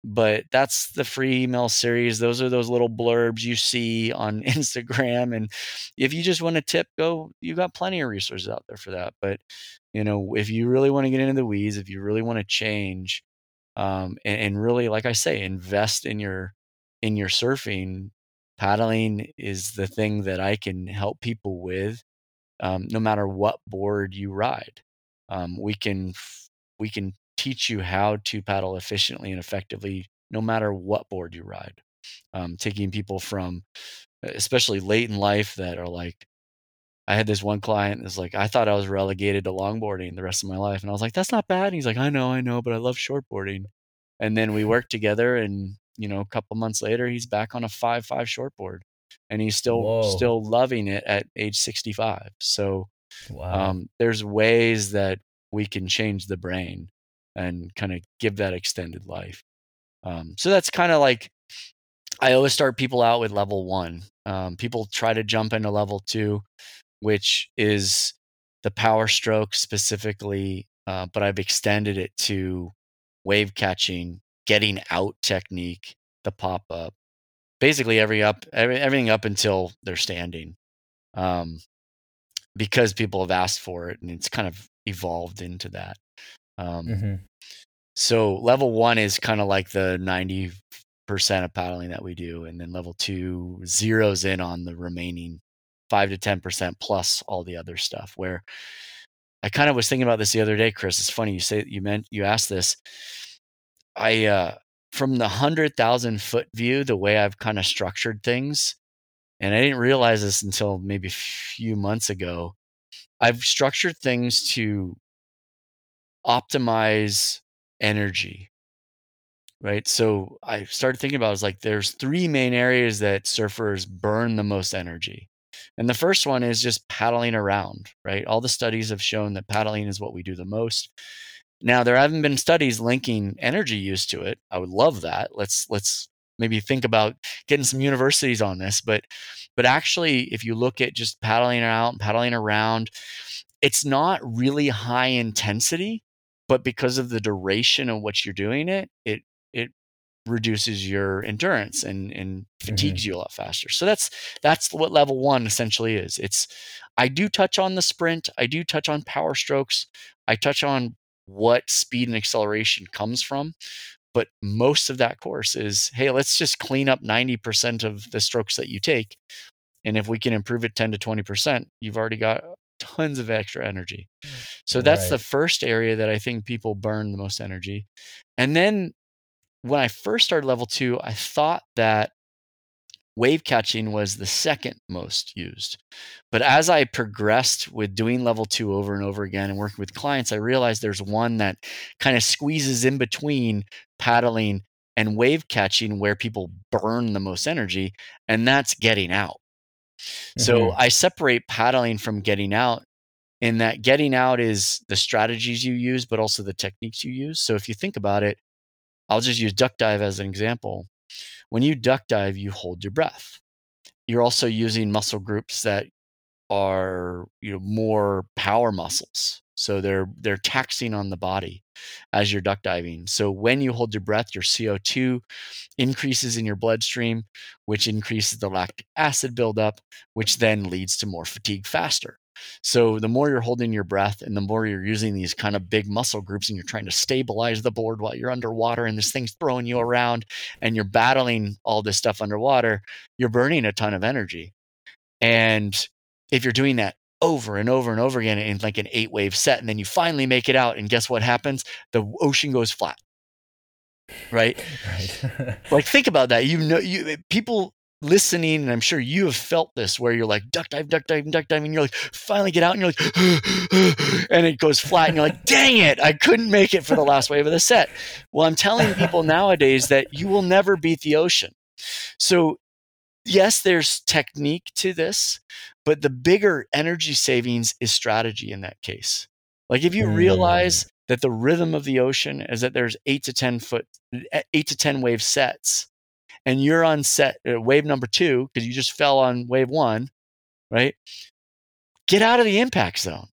but that's the free email series. Those are those little blurbs you see on Instagram. And if you just want a tip, go. You got plenty of resources out there for that. But you know, if you really want to get into the weeds, if you really want to change, um, and, and really, like I say, invest in your in your surfing, paddling is the thing that I can help people with, um, no matter what board you ride. Um, we can we can teach you how to paddle efficiently and effectively, no matter what board you ride. Um, taking people from, especially late in life, that are like, I had this one client that's like, I thought I was relegated to longboarding the rest of my life, and I was like, that's not bad. And he's like, I know, I know, but I love shortboarding. And then we worked together, and you know, a couple months later, he's back on a five five shortboard, and he's still Whoa. still loving it at age sixty five. So, wow. um, there's ways that we can change the brain and kind of give that extended life. Um, so that's kind of like I always start people out with level one. Um, people try to jump into level two, which is the power stroke specifically, uh, but I've extended it to wave catching getting out technique, the pop up, basically every up every, everything up until they're standing, um, because people have asked for it and it's kind of evolved into that. Um, mm-hmm. So level one is kind of like the ninety percent of paddling that we do, and then level two zeroes in on the remaining five to ten percent plus all the other stuff. Where I kind of was thinking about this the other day, Chris. It's funny you say you meant you asked this. I uh, from the hundred thousand foot view, the way I've kind of structured things, and I didn't realize this until maybe a few months ago. I've structured things to optimize energy right so i started thinking about it, was like there's three main areas that surfers burn the most energy and the first one is just paddling around right all the studies have shown that paddling is what we do the most now there haven't been studies linking energy use to it. I would love that. Let's let's maybe think about getting some universities on this. But but actually, if you look at just paddling out, paddling around, it's not really high intensity, but because of the duration of what you're doing it, it it reduces your endurance and and fatigues mm-hmm. you a lot faster. So that's that's what level 1 essentially is. It's I do touch on the sprint, I do touch on power strokes, I touch on what speed and acceleration comes from. But most of that course is hey, let's just clean up 90% of the strokes that you take. And if we can improve it 10 to 20%, you've already got tons of extra energy. Mm. So that's Right. the first area that I think people burn the most energy. And then when I first started level two, I thought that wave catching was the second most used. But as I progressed with doing level two over and over again and working with clients, I realized there's one that kind of squeezes in between paddling and wave catching where people burn the most energy, and that's getting out. So Mhm. I separate paddling from getting out in that getting out is the strategies you use, but also the techniques you use. So if you think about it, I'll just use duck dive as an example. When you duck dive, you hold your breath. You're also using muscle groups that are you know more power muscles. So they're they're taxing on the body as you're duck diving. So when you hold your breath, your CO2 increases in your bloodstream, which increases the lactic acid buildup, which then leads to more fatigue faster. So the more you're holding your breath and the more you're using these kind of big muscle groups and you're trying to stabilize the board while you're underwater and this thing's throwing you around and you're battling all this stuff underwater, you're burning a ton of energy. And if you're doing that over and over and over again in like an eight wave set, and then you finally make it out, and guess what happens? The ocean goes flat. Right? Right. Like think about that. You know, you eh, people listening, and I'm sure you have felt this where you're like duck dive, duck dive, duck dive, and you're like finally get out, and you're like, and it goes flat, and you're like, dang it, I couldn't make it for the last wave of the set. Well, I'm telling people nowadays that you will never beat the ocean. So yes, there's technique to this, but the bigger energy savings is strategy in that case. Like if you Mm. realize that the rhythm of the ocean is that there's eight to 10 foot, eh, eight to 10 wave sets, and you're on set uh, wave number two because you just fell on wave one, right? Get out of the impact zone.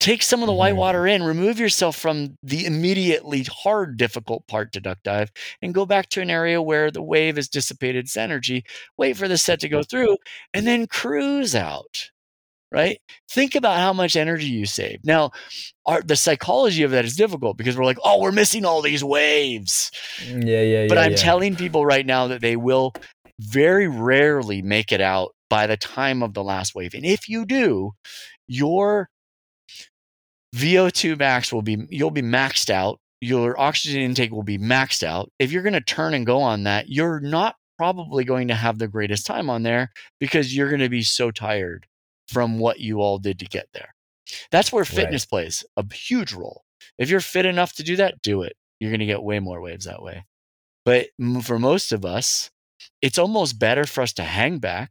Take some of the white Mhm. water in, remove yourself from the immediately hard, difficult part to duck dive, and go back to an area where the wave has dissipated its energy. Wait for the set to go through, and then cruise out. Right? Think about how much energy you save. Now, our, the psychology of that is difficult because we're like, oh, we're missing all these waves. Mm, yeah, yeah, But yeah, I'm yeah. telling people right now that they will very rarely make it out by the time of the last wave. And if you do, your VO2 max will be you'll be maxed out. Your oxygen intake will be maxed out. If you're going to turn and go on that, you're not probably going to have the greatest time on there because you're going to be so tired from what you all did to get there. That's where fitness plays a huge role. If you're fit enough to do that, do it. You're going to get way more waves that way. But for most of us, it's almost better for us to hang back,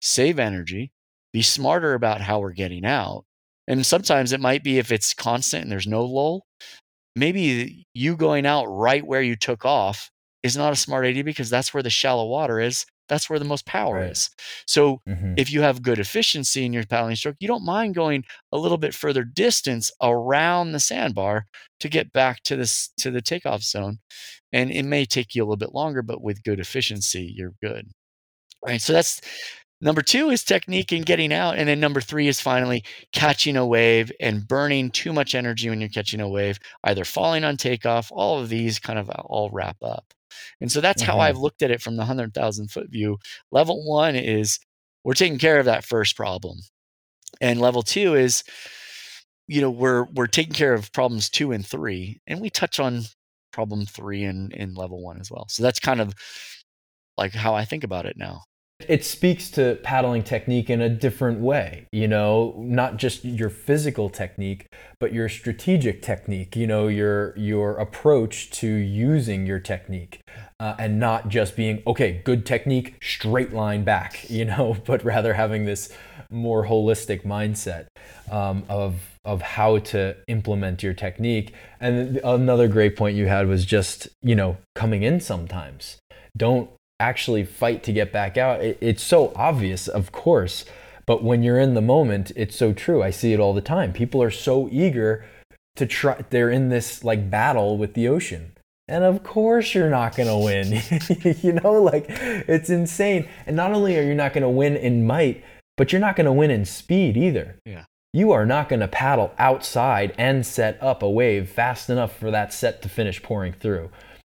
save energy, be smarter about how we're getting out. And sometimes it might be if it's constant and there's no lull, maybe you going out right where you took off is not a smart idea because that's where the shallow water is. That's where the most power Right. is. So Mhm. if you have good efficiency in your paddling stroke, you don't mind going a little bit further distance around the sandbar to get back to this to the takeoff zone. And it may take you a little bit longer, but with good efficiency, you're good. Right. So that's number two is technique and getting out. And then number three is finally catching a wave and burning too much energy when you're catching a wave, either falling on takeoff. All of these kind of all wrap up. And so that's how Mhm. I've looked at it from the 100,000 foot view. Level one is we're taking care of that first problem. And level two is, you know, we're we're taking care of problems two and three. And we touch on problem three in, in level one as well. So that's kind of like how I think about it now. It speaks to paddling technique in a different way you know not just your physical technique but your strategic technique you know your your approach to using your technique uh, and not just being okay good technique straight line back you know but rather having this more holistic mindset um, of of how to implement your technique. And another great point you had was just you know coming in sometimes. Don't actually fight to get back out. It, it's so obvious, of course, but when you're in the moment, it's so true. I see it all the time. People are so eager to try, they're in this like battle with the ocean. And of course, you're not going to win. you know, like it's insane. And not only are you not going to win in might, but you're not going to win in speed either. Yeah. you are not going to paddle outside and set up a wave fast enough for that set to finish pouring through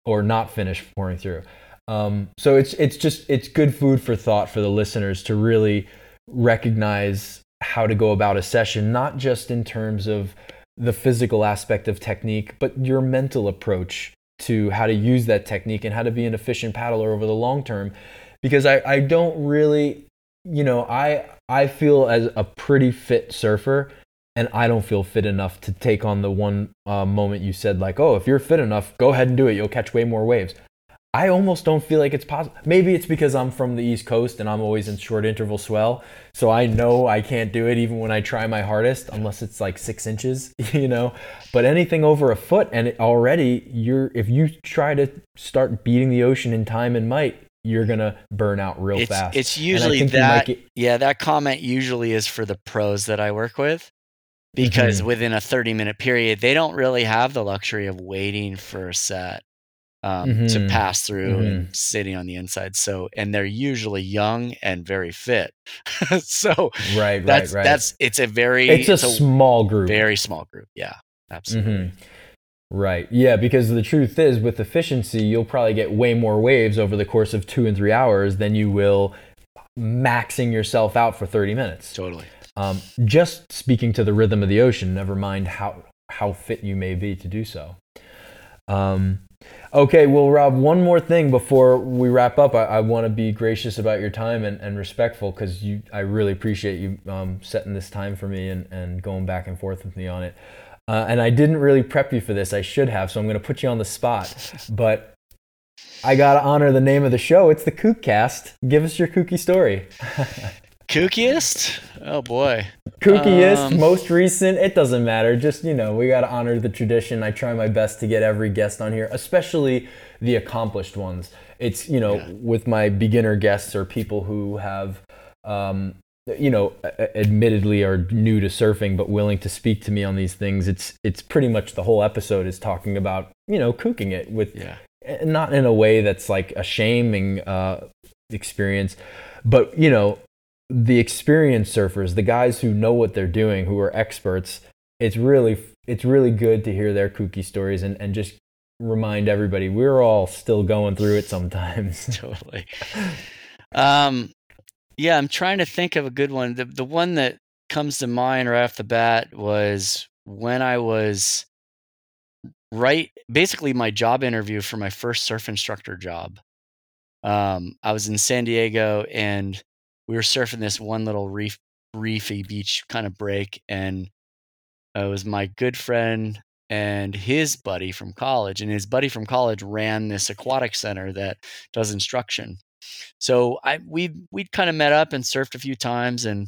or not finish pouring through. Um, so it's it's just it's good food for thought for the listeners to really recognize how to go about a session, not just in terms of the physical aspect of technique, but your mental approach to how to use that technique and how to be an efficient paddler over the long term. Because I, I don't really, you know, I I feel as a pretty fit surfer, and I don't feel fit enough to take on the one uh, moment you said like, oh, if you're fit enough, go ahead and do it. You'll catch way more waves. I almost don't feel like it's possible. Maybe it's because I'm from the East Coast and I'm always in short interval swell. So I know I can't do it even when I try my hardest, unless it's like six inches, you know. But anything over a foot, and it already you're if you try to start beating the ocean in time and might, you're gonna burn out real it's, fast. It's usually that. Get, yeah, that comment usually is for the pros that I work with because mm-hmm. within a 30 minute period, they don't really have the luxury of waiting for a set um, mm-hmm. to pass through mm-hmm. and sitting on the inside. So, and they're usually young and very fit. so, right, that's, right, right. That's it's a very it's, it's a, a, small group, very small group. Yeah, absolutely. Mm-hmm. Right. Yeah, because the truth is, with efficiency, you'll probably get way more waves over the course of two and three hours than you will maxing yourself out for 30 minutes. Totally. Um, just speaking to the rhythm of the ocean, never mind how how fit you may be to do so. Um, Okay, well, Rob, one more thing before we wrap up. I, I want to be gracious about your time and, and respectful because you, I really appreciate you um, setting this time for me and, and going back and forth with me on it. Uh, and I didn't really prep you for this. I should have, so I'm going to put you on the spot. But I got to honor the name of the show. It's the Kookcast. Give us your kooky story. Kookiest? Oh boy. Kookiest, um, most recent, it doesn't matter. Just, you know, we got to honor the tradition. I try my best to get every guest on here, especially the accomplished ones. It's, you know, yeah. with my beginner guests or people who have, um, you know, admittedly are new to surfing but willing to speak to me on these things. It's it's pretty much the whole episode is talking about, you know, kooking it with yeah. not in a way that's like a shaming uh, experience, but you know, the experienced surfers, the guys who know what they're doing, who are experts, it's really it's really good to hear their kooky stories and, and just remind everybody we're all still going through it sometimes. totally. Um, yeah, I'm trying to think of a good one. The the one that comes to mind right off the bat was when I was right basically my job interview for my first surf instructor job. Um, I was in San Diego and we were surfing this one little reef reefy beach kind of break and it was my good friend and his buddy from college and his buddy from college ran this aquatic center that does instruction. So i we we'd kind of met up and surfed a few times and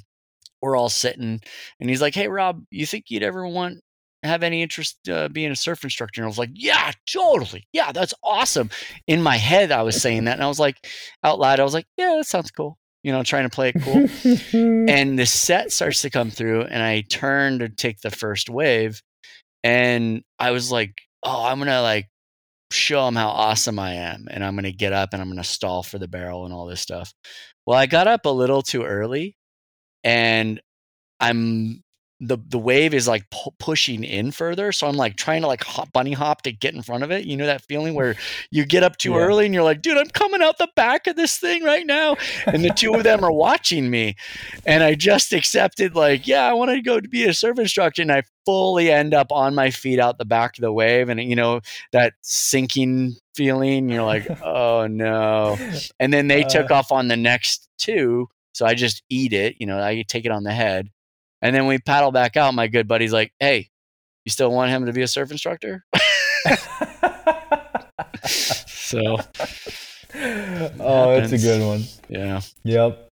we're all sitting and he's like hey rob you think you'd ever want have any interest uh, being a surf instructor? And i was like yeah totally. Yeah that's awesome. In my head i was saying that and i was like out loud i was like yeah that sounds cool you know, trying to play it cool. and the set starts to come through, and I turn to take the first wave, and I was like, oh, I'm gonna like show them how awesome I am, and I'm gonna get up and I'm gonna stall for the barrel and all this stuff. Well, I got up a little too early, and I'm the the wave is like pu- pushing in further so i'm like trying to like hop bunny hop to get in front of it you know that feeling where you get up too yeah. early and you're like dude i'm coming out the back of this thing right now and the two of them are watching me and i just accepted like yeah i want to go to be a surf instructor and i fully end up on my feet out the back of the wave and you know that sinking feeling you're like oh no and then they uh, took off on the next two so i just eat it you know i take it on the head and then we paddle back out. My good buddy's like, "Hey, you still want him to be a surf instructor?" so, oh, it's a good one. Yeah. Yep.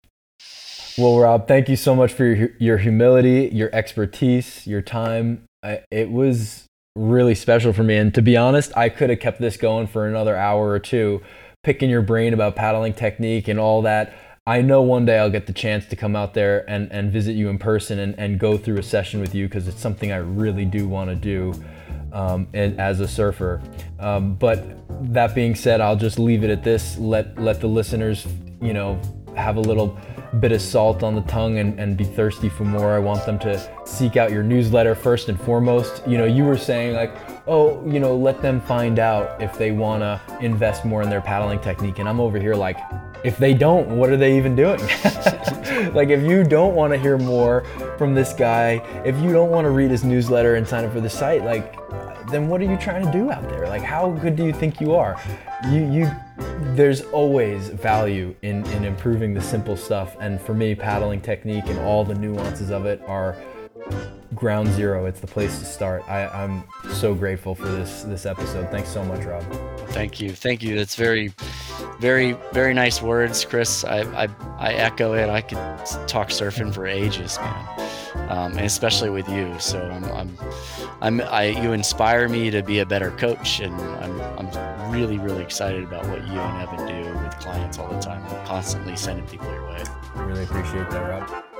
Well, Rob, thank you so much for your your humility, your expertise, your time. I, it was really special for me, and to be honest, I could have kept this going for another hour or two, picking your brain about paddling technique and all that. I know one day I'll get the chance to come out there and, and visit you in person and, and go through a session with you because it's something I really do want to do um, and, as a surfer. Um, but that being said, I'll just leave it at this. Let let the listeners, you know, have a little bit of salt on the tongue and, and be thirsty for more. I want them to seek out your newsletter first and foremost. You know, you were saying like, oh, you know, let them find out if they want to invest more in their paddling technique. And I'm over here like, if they don't, what are they even doing? like, if you don't want to hear more from this guy, if you don't want to read his newsletter and sign up for the site, like, then what are you trying to do out there? Like, how good do you think you are? You, you, there's always value in, in improving the simple stuff. And for me, paddling technique and all the nuances of it are ground zero. It's the place to start. I, I'm so grateful for this this episode. Thanks so much, Rob. Thank you, thank you. That's very, very, very nice words, Chris. I I, I echo it. I could talk surfing for ages, man, um, and especially with you. So I'm I'm, I'm I you inspire me to be a better coach, and I'm I'm really really excited about what you and Evan do with clients all the time. I'm constantly sending people your way. I really appreciate that, Rob.